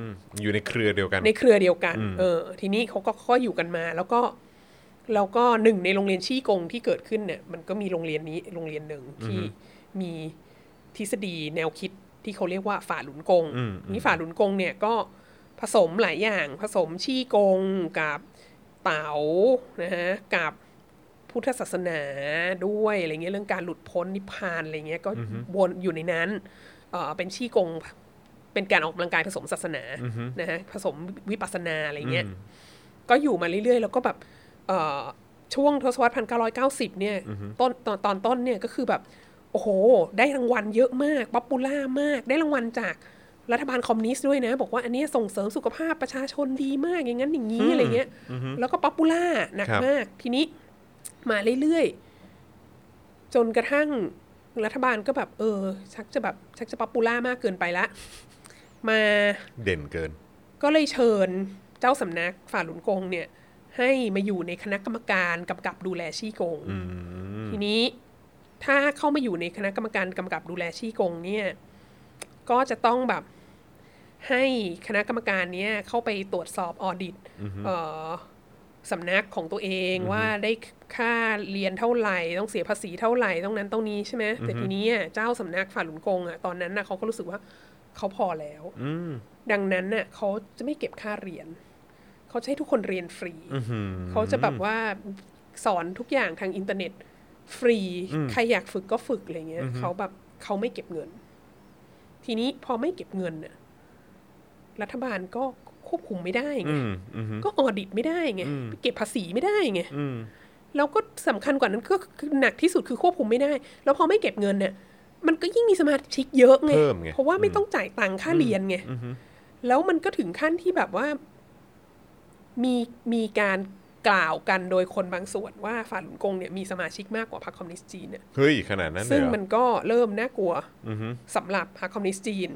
มอยู่ในเครือเดียวกัน ในเครือเดียวกัน เออ ทีนี้เขาก็ก็อยู่กันมา แล้วก็แล้วก็หนึ่งในโรงเรียนชี้กงที่เกิดขึ้นเนี่ย มันก็มีโรงเรียนนี้โรงเรียนหนึ่งที่มีทฤษฎีแนวคิดที่เขาเรียกว่าฝ่าหลุนกงอืมนี่ฝ่าหลุนกงเนี่ยก็ผสมหลายอย่าง ผสมชี้กงกับเต๋านะฮะกับ พุทธศาสนาด้วยอะไรเงี้ยเรื่องการหลุดพ้นนิพพานอะไรเงี้ยก็วนอยู่ในนั้นเออเป็นชี้กงเป็นการออกกำลังกายผสมศาสนานะฮะผสมวิปัสสนาอะไรเงี้ยก็อยู่มาเรื่อยๆ แล้วก็แบบเอ่อช่วงทศวรรษพันเก้าร้อยเก้าสิบเนี่ยต้นตอนตอนต้นเนี่ยก็คือแบบ โอ้โห ได้รางวัลเยอะมาก popular มากได้รางวัลจากรัฐบาลคอมมิวนิสต์ด้วยนะ บอกว่าอันนี้ส่งเสริมสุขภาพประชาชนดีมากอย่างนั้นอย่างนี้อะไรเงี้ย แล้วก็ popular หนักครับมากทีนี้ มาเรื่อยๆ จนกระทั่งรัฐบาลก็แบบ เออ ชักจะแบบ ชักจะ popular มากเกินไปละ มาเด่นเกิน ก็เลยเชิญเจ้าสำนักฝ่าหลุนกงเนี่ย ให้มาอยู่ในคณะกรรมการกำกับดูแลชี่กงทีนี้ถ้าเข้ามาอยู่ในคณะกรรมการกำกับดูแลชี่กงเนี่ย ก็จะต้องแบบให้คณะกรรมการเนี้ยเข้าไปตรวจสอบออดิตเอ่อ สำนักของตัวเองว่าได้ค่าเรียนเท่าไหร่ ต้องเสียภาษีเท่าไหร่ต้องนั้นต้องนี้ใช่ไหมแต่ทีนี้อะเจ้าสำนักฝ่าหลุนกงอะตอนนั้นน่ะเขาก็รู้สึกว่าเขาพอแล้วอืมดังนั้นน่ะเขาจะไม่เก็บค่าเรียน เขาจะให้ทุกคนเรียนฟรีเขาจะแบบว่าสอนทุกอย่างทางอินเทอร์เน็ตฟรี ใครอยากฝึกก็ฝึกอะไรเงี้ยเขาแบบเขาไม่เก็บเงิน ทีนี้พอไม่เก็บเงินน่ะรัฐบาลก็ ควบคุมไม่ได้ไงอืมอืมก็ออดิตไม่ได้ไงเก็บภาษีไม่ได้ไงอืมแล้วก็สำคัญกว่านั้นก็คือหนักที่สุดคือควบคุมไม่ได้ แล้วพอไม่เก็บเงินเนี่ย มันก็ยิ่งมีสมาชิกเยอะไงเพิ่มไงเพราะว่าไม่ต้องจ่ายตังค์ค่าเรียนไงแล้วมันก็ถึงขั้นที่แบบว่า มีมีการกล่าวกันโดยคนบางส่วนว่าฝ่าหลุนกงเนี่ยมีสมาชิกมากกว่าพรรคคอมมิวนิสต์จีนเนี่ยเฮ้ยขนาดนั้นเลยซึ่งเหรอมันก็เริ่มน่ากลัวอือฮึสำหรับพรรคคอมมิวนิสต์จีน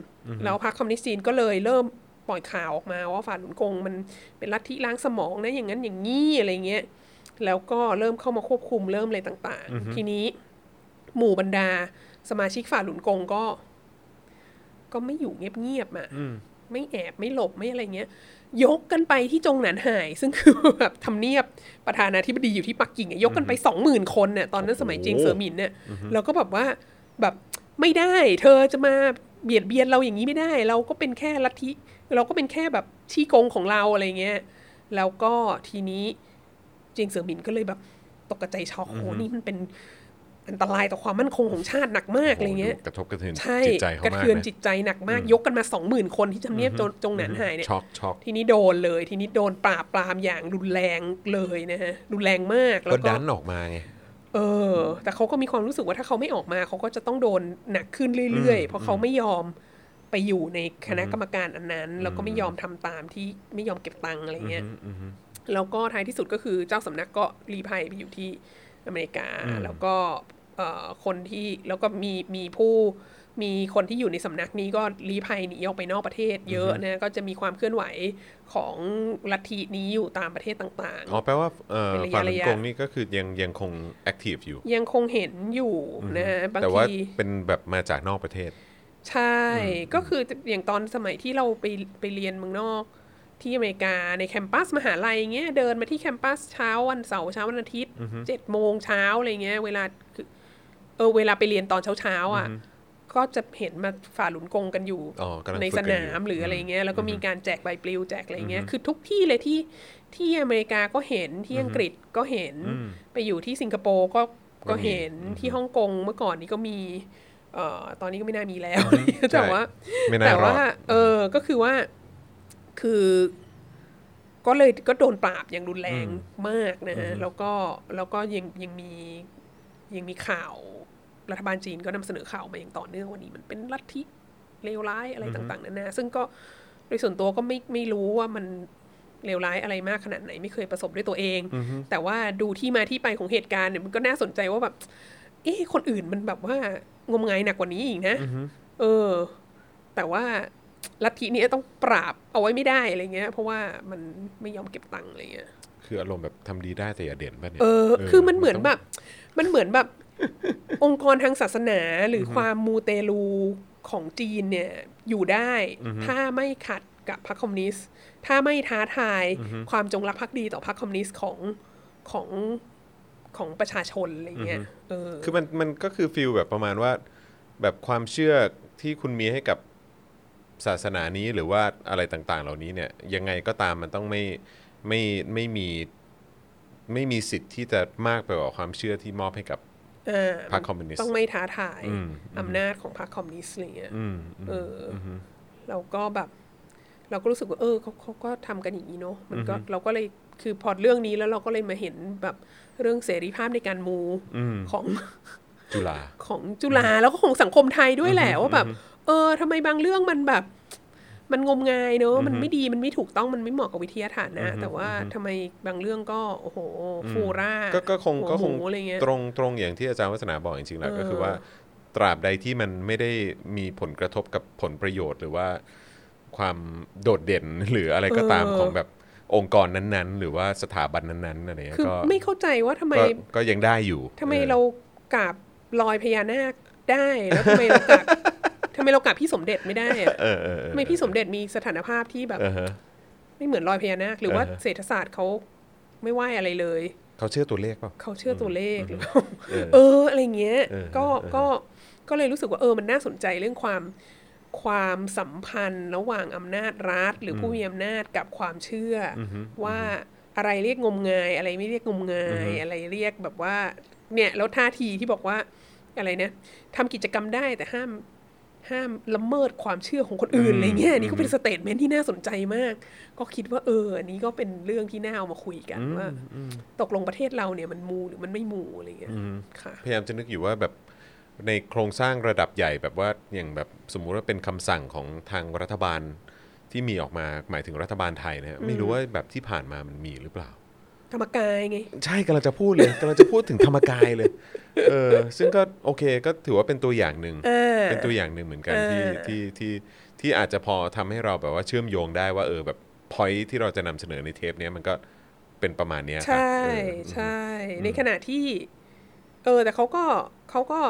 แล้วพรรคคอมมิวนิสต์จีนก็เลยเริ่ม ปล่อยข่าวออกมาว่าฝ่าหลุนกงมันเป็นลัทธิล้างสมองนะอย่างนั้นอย่างนี้อะไรเงี้ยแล้วก็เริ่มเข้ามาควบคุมเริ่มอะไรต่าง ๆ ทีนี้ หมู่บรรดา สมาชิกฝ่าหลุนกงก็ ก็ไม่อยู่เงียบๆอะไม่แอบไม่หลบไม่อะไรเงี้ย ยกกันไปที่จงหนานหาย ซึ่งคือแบบทำเนียบประธานาธิบดีอยู่ที่ปักกิ่งอะยกกันไปสองหมื่นคนเนี่ยตอนนั้นสมัยเจียงเสือหมินเนี่ยแล้วก็แบบว่าแบบไม่ได้ เธอจะมาเบียดเบียนเราอย่างนี้ไม่ได้ เราก็เป็นแค่ลัทธิ เราก็เป็นแค่แบบชี้กงของเราอะไรเงี้ย แล้วก็ทีนี้เจียงเสือหมินก็เลยแบบตกกระใจช็อกโอ้นี่มันเป็นอันตรายต่อความมั่นคงของชาติหนักมากอะไรเงี้ยกระทบกระเทือนใช่จิตใจเขากระมากเทือนนะจิตใจหนักมากยกกันมาสองหมื่นคนที่ทำเนียบจงจงหนานหายเนี่ยช็อกช็อกทีนี้โดนเลย ทีนี้โดนปราบปรามอย่างรุนแรงเลยนะฮะรุนแรงมากแล้ก็วก็ดันออกมาไงเออ แต่เขาก็มีความรู้สึกว่าถ้าเขาไม่ออกมาเขาก็จะต้องโดนหนักขึ้นเรื่อยๆ เพราะเขาไม่ยอม ไปอยู่ในคณะกรรมการอันนั้น แล้วก็ไม่ยอมทำตามที่ไม่ยอมเก็บตังค์อะไรเงี้ยแล้วก็ท้ายที่สุดก็คือเจ้าสำนักก็รีภัยไปอยู่ที่อเมริกา แล้วก็เอ่อคนที่แล้วก็มีมีผู้มีคนที่อยู่ในสำนักนี้ก็รีภัยหนีออกไปนอกประเทศ เยอะนะก็จะมีความเคลื่อนไหวของลัทธินี้อยู่ตามประเทศต่างอ๋อแปลว่าเอ่อเป็นระยะฝั่งระยะกงนี่ก็คือยังยังคงแอคทีฟอยู่ๆยังคงเห็นอยู่นะฮะบางแต่ว่าทีเป็นแบบมาจากนอกประเทศ ใช่ ก็คืออย่างตอนสมัยที่เราไปไปเรียนเมืองนอก ที่อเมริกาในแคมปัสมหาลัยเงี้ยเดินมาที่แคมปัสเช้าวันเสาร์เช้าวันอาทิตย์เจ็ดโมงเช้าอะไรเงี้ยเวลาคือเออเวลาไปเรียนตอนเช้าเช้าๆอะก็จะเห็นมาฝ่าหลุนกงกันอยู่อ๋อกำลังในฝึสกกันนาอยู่มหรืออะไรเงี้ยแล้วก็มีการแจกใบปลิวแจกอะไรเงี้ยคือทุกที่เลยที่ที่อเมริกาก็เห็นที่อังกฤษก็เห็น ไปอยู่ที่สิงคโปร์ก็ก็เห็นที่ฮ่องกงเมื่อก่อนนี้ก็มี เอ่อตอนนี้ก็ไม่น่ามีแล้ว แต่ว่าไม่น่าแต่รอว่าดเออก็คือว่าคือ ก็เลยก็โดนปราบอย่างรุนแรงมากนะฮะแล้วก็แล้วก็ยังยังมียังมีข่าวรัฐบาลจีนก็นำเสนอข่าวมาอย่างต่อเนื่องวันนี้มันเป็นลัทธิเลวร้ายอะไรต่างๆนานาซึ่งก็โดยส่วนตัวก็ไม่ไม่รู้ว่ามันเลวร้ายอะไรมากขนาดไหนไม่เคยประสบด้วยตัวเอง แต่ว่าดูที่มาที่ไปของเหตุการณ์เนี่ยมันก็น่าสนใจว่าแบบเอ๊ะคนอื่นมันแบบว่างมงายหนักกว่านี้อีกนะเออ แต่ว่าลัทธินี้ต้องปราบเอาไว้ไม่ได้อะไรเงี้ย เพราะว่ามันไม่ยอมเก็บตังค์อะไรเงี้ยคืออารมณ์แบบทำดีได้แต่อย่าเด่นป่ะเนี่ยเออคือมันเหมือนต้งแบบ มันเหมือนแบบ องค์กรทางศาสนาหรือความมูเตลูของจีนเนี่ยอยู่ได้ ถ้าไม่ขัดกับพรรคคอมมิวนิสต์ ถ้าไม่ท้าทายความจงรักภักดีต่อพรรคคอมมิวนิสต์ของของ ของประชาชนอะไรเงี้ยเออคือมันมันก็คือ feel แบบประมาณว่า แบบความเชื่อที่คุณมีให้กับศาสนานี้หรือว่าอะไรต่าง ๆ เหล่านี้เนี่ย ยังไงก็ตามมันต้องไม่ไม่ไม่มีไม่มีสิทธิ์ที่จะมากไปกว่าความเชื่อที่มอบให้กับอ่าพรรคคอมมิวนิสต์ต้องไม่ท้าทายอืมอำนาจของพรรคคอมมิวนิสต์อะไรเงี้ยอืมเอออเราก็แบบ เราก็รู้สึกว่าเออเขาเขาก็ทำกันอย่างนี้เนาะมันก็เราก็เลยคือพอเรื่องนี้แล้วเราก็เลยมาเห็นแบบ เรื่องเสรีภาพในการมูอืมของจุฬาของจุฬาแล้วก็ของสังคมไทยด้วยแหละว่าแบบ เออทำไมบางเรื่องมันแบบ มันงมงายเนอะมันไม่ดีมันไม่ถูกต้องมันไม่เหมาะกับวิทยาฐานนะ แต่ว่าทำไมบางเรื่องก็โอ้โหฟูร่าก็ก็คงหัวก็คงหมูอะไรเงี้ยตรงตรงอย่างที่อาจารย์วัฒนาบอกจริงๆแล้วก็คือว่าตราบใดที่มันไม่ได้มีผลกระทบกับผลประโยชน์หรือว่าความโดดเด่นหรืออะไรก็ตามเออของแบบ องค์กรนั้นๆ หรือว่าสถาบันนั้นๆอะไรเงี้ยคือก็ไม่เข้าใจว่าทำไมก็ก็ยังได้อยู่ทำไมออเรากราบรอยพญานาคได้แล้วทำไมเรากราบทำไมเรากราบพี่สมเด็จไม่ได้อะเออเออเออทำไมพี่สมเด็จมีสถานภาพที่แบบ เออฮะ ไม่เหมือนรอยพญานาคหรือว่าอ่าฮะ เศรษฐศาสตร์เขาไม่ไหวอะไรเลย เขาเชื่อตัวเลขเปล่า เขาเชื่อตัวเลขหรือเปล่าเออ เอออะไรเงี้ย เออก็เออ ก็ก็เลยรู้สึกว่าเออมันน่าสนใจเรื่องความ ความสัมพันธ์ระหว่างอำนาจรัฐ หรือผู้มีอำนาจกับความเชื่ออว่าอะไรเรียกงมงาย อะไรไม่เรียกงมงาย อะไรเรียกแบบว่า เนี่ยแล้วท่าทีที่บอกว่าอะไรเนี่ยทำกิจกรรมได้แต่ห้ามห้ามละเมิดความเชื่อของคนอื่นอะไรเงี้ยอันนี่ก็เป็นสเตทเมนต์ที่น่าสนใจมาก ก็คิดว่าเอออันนี้ก็เป็นเรื่องที่น่าเอามาคุยกันว่า ตกลงประเทศเราเนี่ยมันมูหรือมันไม่มูอะไรเงี้ยค่ะพยายามจะนึกอยู่ว่าแบบ ในโครงสร้างระดับใหญ่แบบว่าอย่างแบบสมมุติว่าเป็นคำสั่งของทางรัฐบาลที่มีออกมาหมายถึงรัฐบาลไทยนะฮะไม่รู้ว่าแบบที่ผ่านมามันมีหรือเปล่า ธรรมกายไง ใช่กำลังจะพูดเลยกำลังจะพูดถึงธรรมกายเลยเออซึ่งก็โอเคก็ถือว่าเป็นตัวอย่างหนึ่งเออเป็นตัวอย่างหนึ่งเหมือนกันที่เออที่ที่ที่อาจจะพอทำให้เราแบบว่าเชื่อมโยงได้ว่าเออแบบพอยที่เราจะนำเสนอในเทปเนี้ยมันก็เป็นประมาณเนี้ยครับใช่เออใช่ในขณะที่ เออแต่เขาก็เขาก็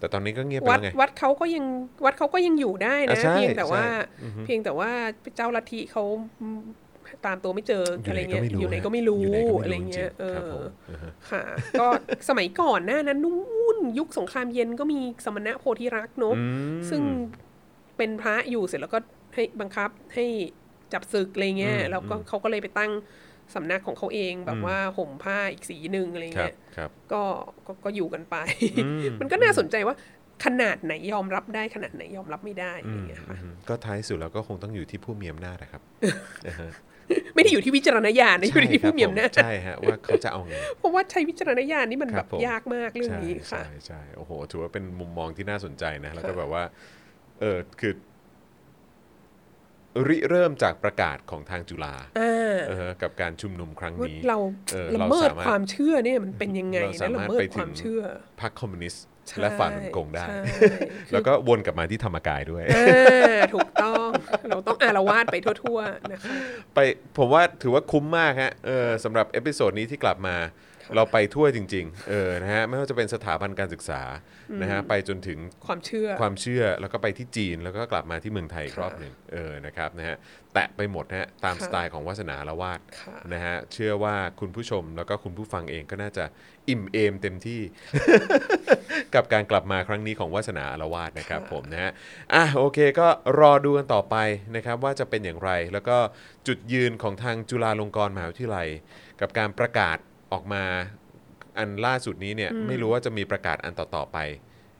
แต่ตอนนี้ก็เงียบไปวัดแล้วไง วัดเขาก็ยังวัดเขาก็ยังอยู่ได้นะ อะใช่เพียงแต่ว่า ใช่อือฮึ เพียงแต่ว่าเจ้าลัทธิเขาตามตัวไม่เจออยู่อะไรไหนก็เงี้ยไม่รู้อยู่ไหนฮะก็ไม่รู้อยู่ไหนก็ไม่รู้อะไรเงี้ยจริงๆเอครับผอมอือฮะ ค่ะ ก็สมัยก่อนหน้านั้นนู่นยุคสงครามเย็นก็มีสมณะโพธิรักษ์เนอะอืม ซึ่งเป็นพระอยู่เสร็จแล้วก็ให้บังคับให้จับศึกอะไรเงี้ย อืมแล้วก็เขาก็เลยไปตั้ง สำนักของเขาเองแบบว่าห่มผ้าอีกสีหนึ่งอะไรครับเงี้ยครับก็ก็ก็อยู่กันไปอืมมันก็น่าสนใจว่าขนาดไหนยอมรับได้ขนาดไหนยอมรับไม่ได้อะไรเงี้ยค่ะอืมก็ท้ายสุดแล้วก็คงต้องอยู่ที่ผู้มีอำนาจนะครับนะฮะไม่ได้อยู่ที่วิจารณญาณนะอยู่ที่ผู้มีอำนาจใช่ฮะว่าเขาจะเอาไงเพราะว่าใช้วิจารณญาณนี่มันคแบรับบผมยากมากเรื่องใช่นี้ค่ะใช่ใช่โอ้โหถือว่าเป็นมุมมองที่น่าสนใจนะแล้วก็ค่ะแบบว่าเออคือ ริเริ่มจากประกาศของทางจุฬาอ่าเออกับการชุมนุมครั้งว่านี้เราเออละเราเมิดสามารถความเชื่อเนี่ยมันเป็นยังไงเราสานะมารละถเมิดไปถึงความเชื่อพรรคคอมมิวนิสต์ใช่และฝ่าฝืนกงได้ใช่แล้วก็วนกลับมาที่ธรรมกายด้วยอ่าถูกต้องเราต้องอาละวาดไปทั่วๆนะคะไปผมว่าถือว่าคุ้มมากฮะเออสำหรับ episode นี้ที่กลับมา เราไปทั่วจริงๆเออนะฮะไม่ว่าจะเป็นสถาบันการศึกษานะฮะไปจนถึงความเชื่อความเชื่อแล้วก็ไปที่จีนแล้วก็กลับมาที่เมืองไทยอีกรอบหนึ่งเออนะครับนะฮะแตะไปหมดนะฮะตามค่ะสไตล์ของวาสนาอาละวาดค่ะนะฮะเชื่อว่าคุณผู้ชมแล้วก็คุณผู้ฟังเองก็น่าจะอิ่มเอมเต็มที่ กับการกลับมาครั้งนี้ของวาสนาละวาดนะครับผมนะฮะอะโอเคก็รอดูกันต่อไปนะครับว่าจะเป็นอย่างไร แล้วก็จุดยืนของทางจุฬาลงกรณ์มหาวิทยาลัย กับการประกาศ ออกมาอันล่าสุดนี้เนี่ยไม่รู้ว่าจะมีประกาศอันต่อๆไป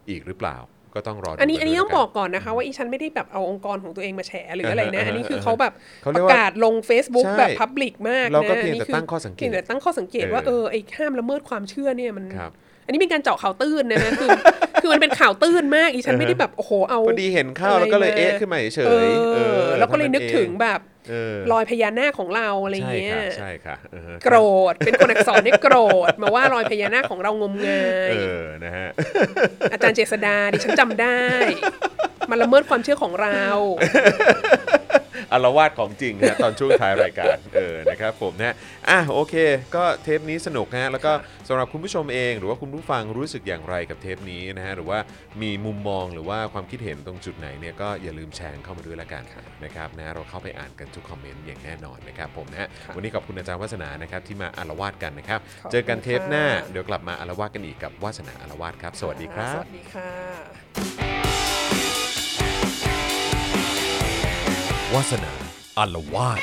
อีกหรือเปล่าก็ต้องรอดูอันนี้กัอันนี้ด้วยต้องแล้วบอกก่อนนะคะว่าอีฉันไม่ได้แบบเอาองค์กรของตัวเองมาแฉหรืออะไรนะอ่าฮะอันนี้คือเขาแบบเขาเรีปยกระว่ากาศลง Facebook ใช่แบบพับลิกมากนะเราก็เพียงนนี้แต่ตั้งข้อสังเกตพียงแต่ตั้งข้อสังเกตว่าเอเอออไอ้ห้ามละเมิดความเชื่อเนี่ยมันครับไอันนี้เป็นการเจาะข่าวตื้นนะนะคือ คือมันเป็นข่าวตื้นมากอีฉันไม่ได้แบบโอ้โหเอาพอดีเห็นเข้าแล้วก็เลยอะไรมาเอ๊ะขึ้นมาเฉเอยๆเอออ แล้วก็เลยนึกถึงเท่าแบบเออรอยพญานาคของเราอะไรใช่เงี้ค่ะยใช่ค่ะเออโกรธเป็นคนอักษรเนี่ยโกรธมาว่ารอยพญานาคของเรางมงายเออนะฮะอาจารย์เจษดาดิฉันจำได้ มันละเมิดความเชื่อของเรา อารวาสของจริงนะตอนช่วงท้ายรายการเออนะครับผมนะอะโอเค ก็เทปนี้สนุกฮะแล้วก็สำหรับคุณผู้ชมเอง หรือว่าคุณผู้ฟังรู้สึกอย่างไรกับเทปนี้นะฮะหรือว่ามีมุมมองหรือว่าความคิดเห็นตรงจุดไหนเนี่ยก็อย่าลืมแชร์เข้ามาด้วยละกันนะครับนะเราเข้าไปอ่านกันทุกคอมเมนต์อย่างแน่นอนนะครับผมนะฮะค่ะวันนี้ขอบคุณอาจารย์วัฒนานะครับที่มาอารวาสกันนะครับขอบคุณเจอกันเทปหน้าค่ะเดี๋ยวกลับมาอารวาสกันอีกกับวาสนาอารวาสครับ สวัสดีครับ สวัสดีค่ะ วาสนาอารวาส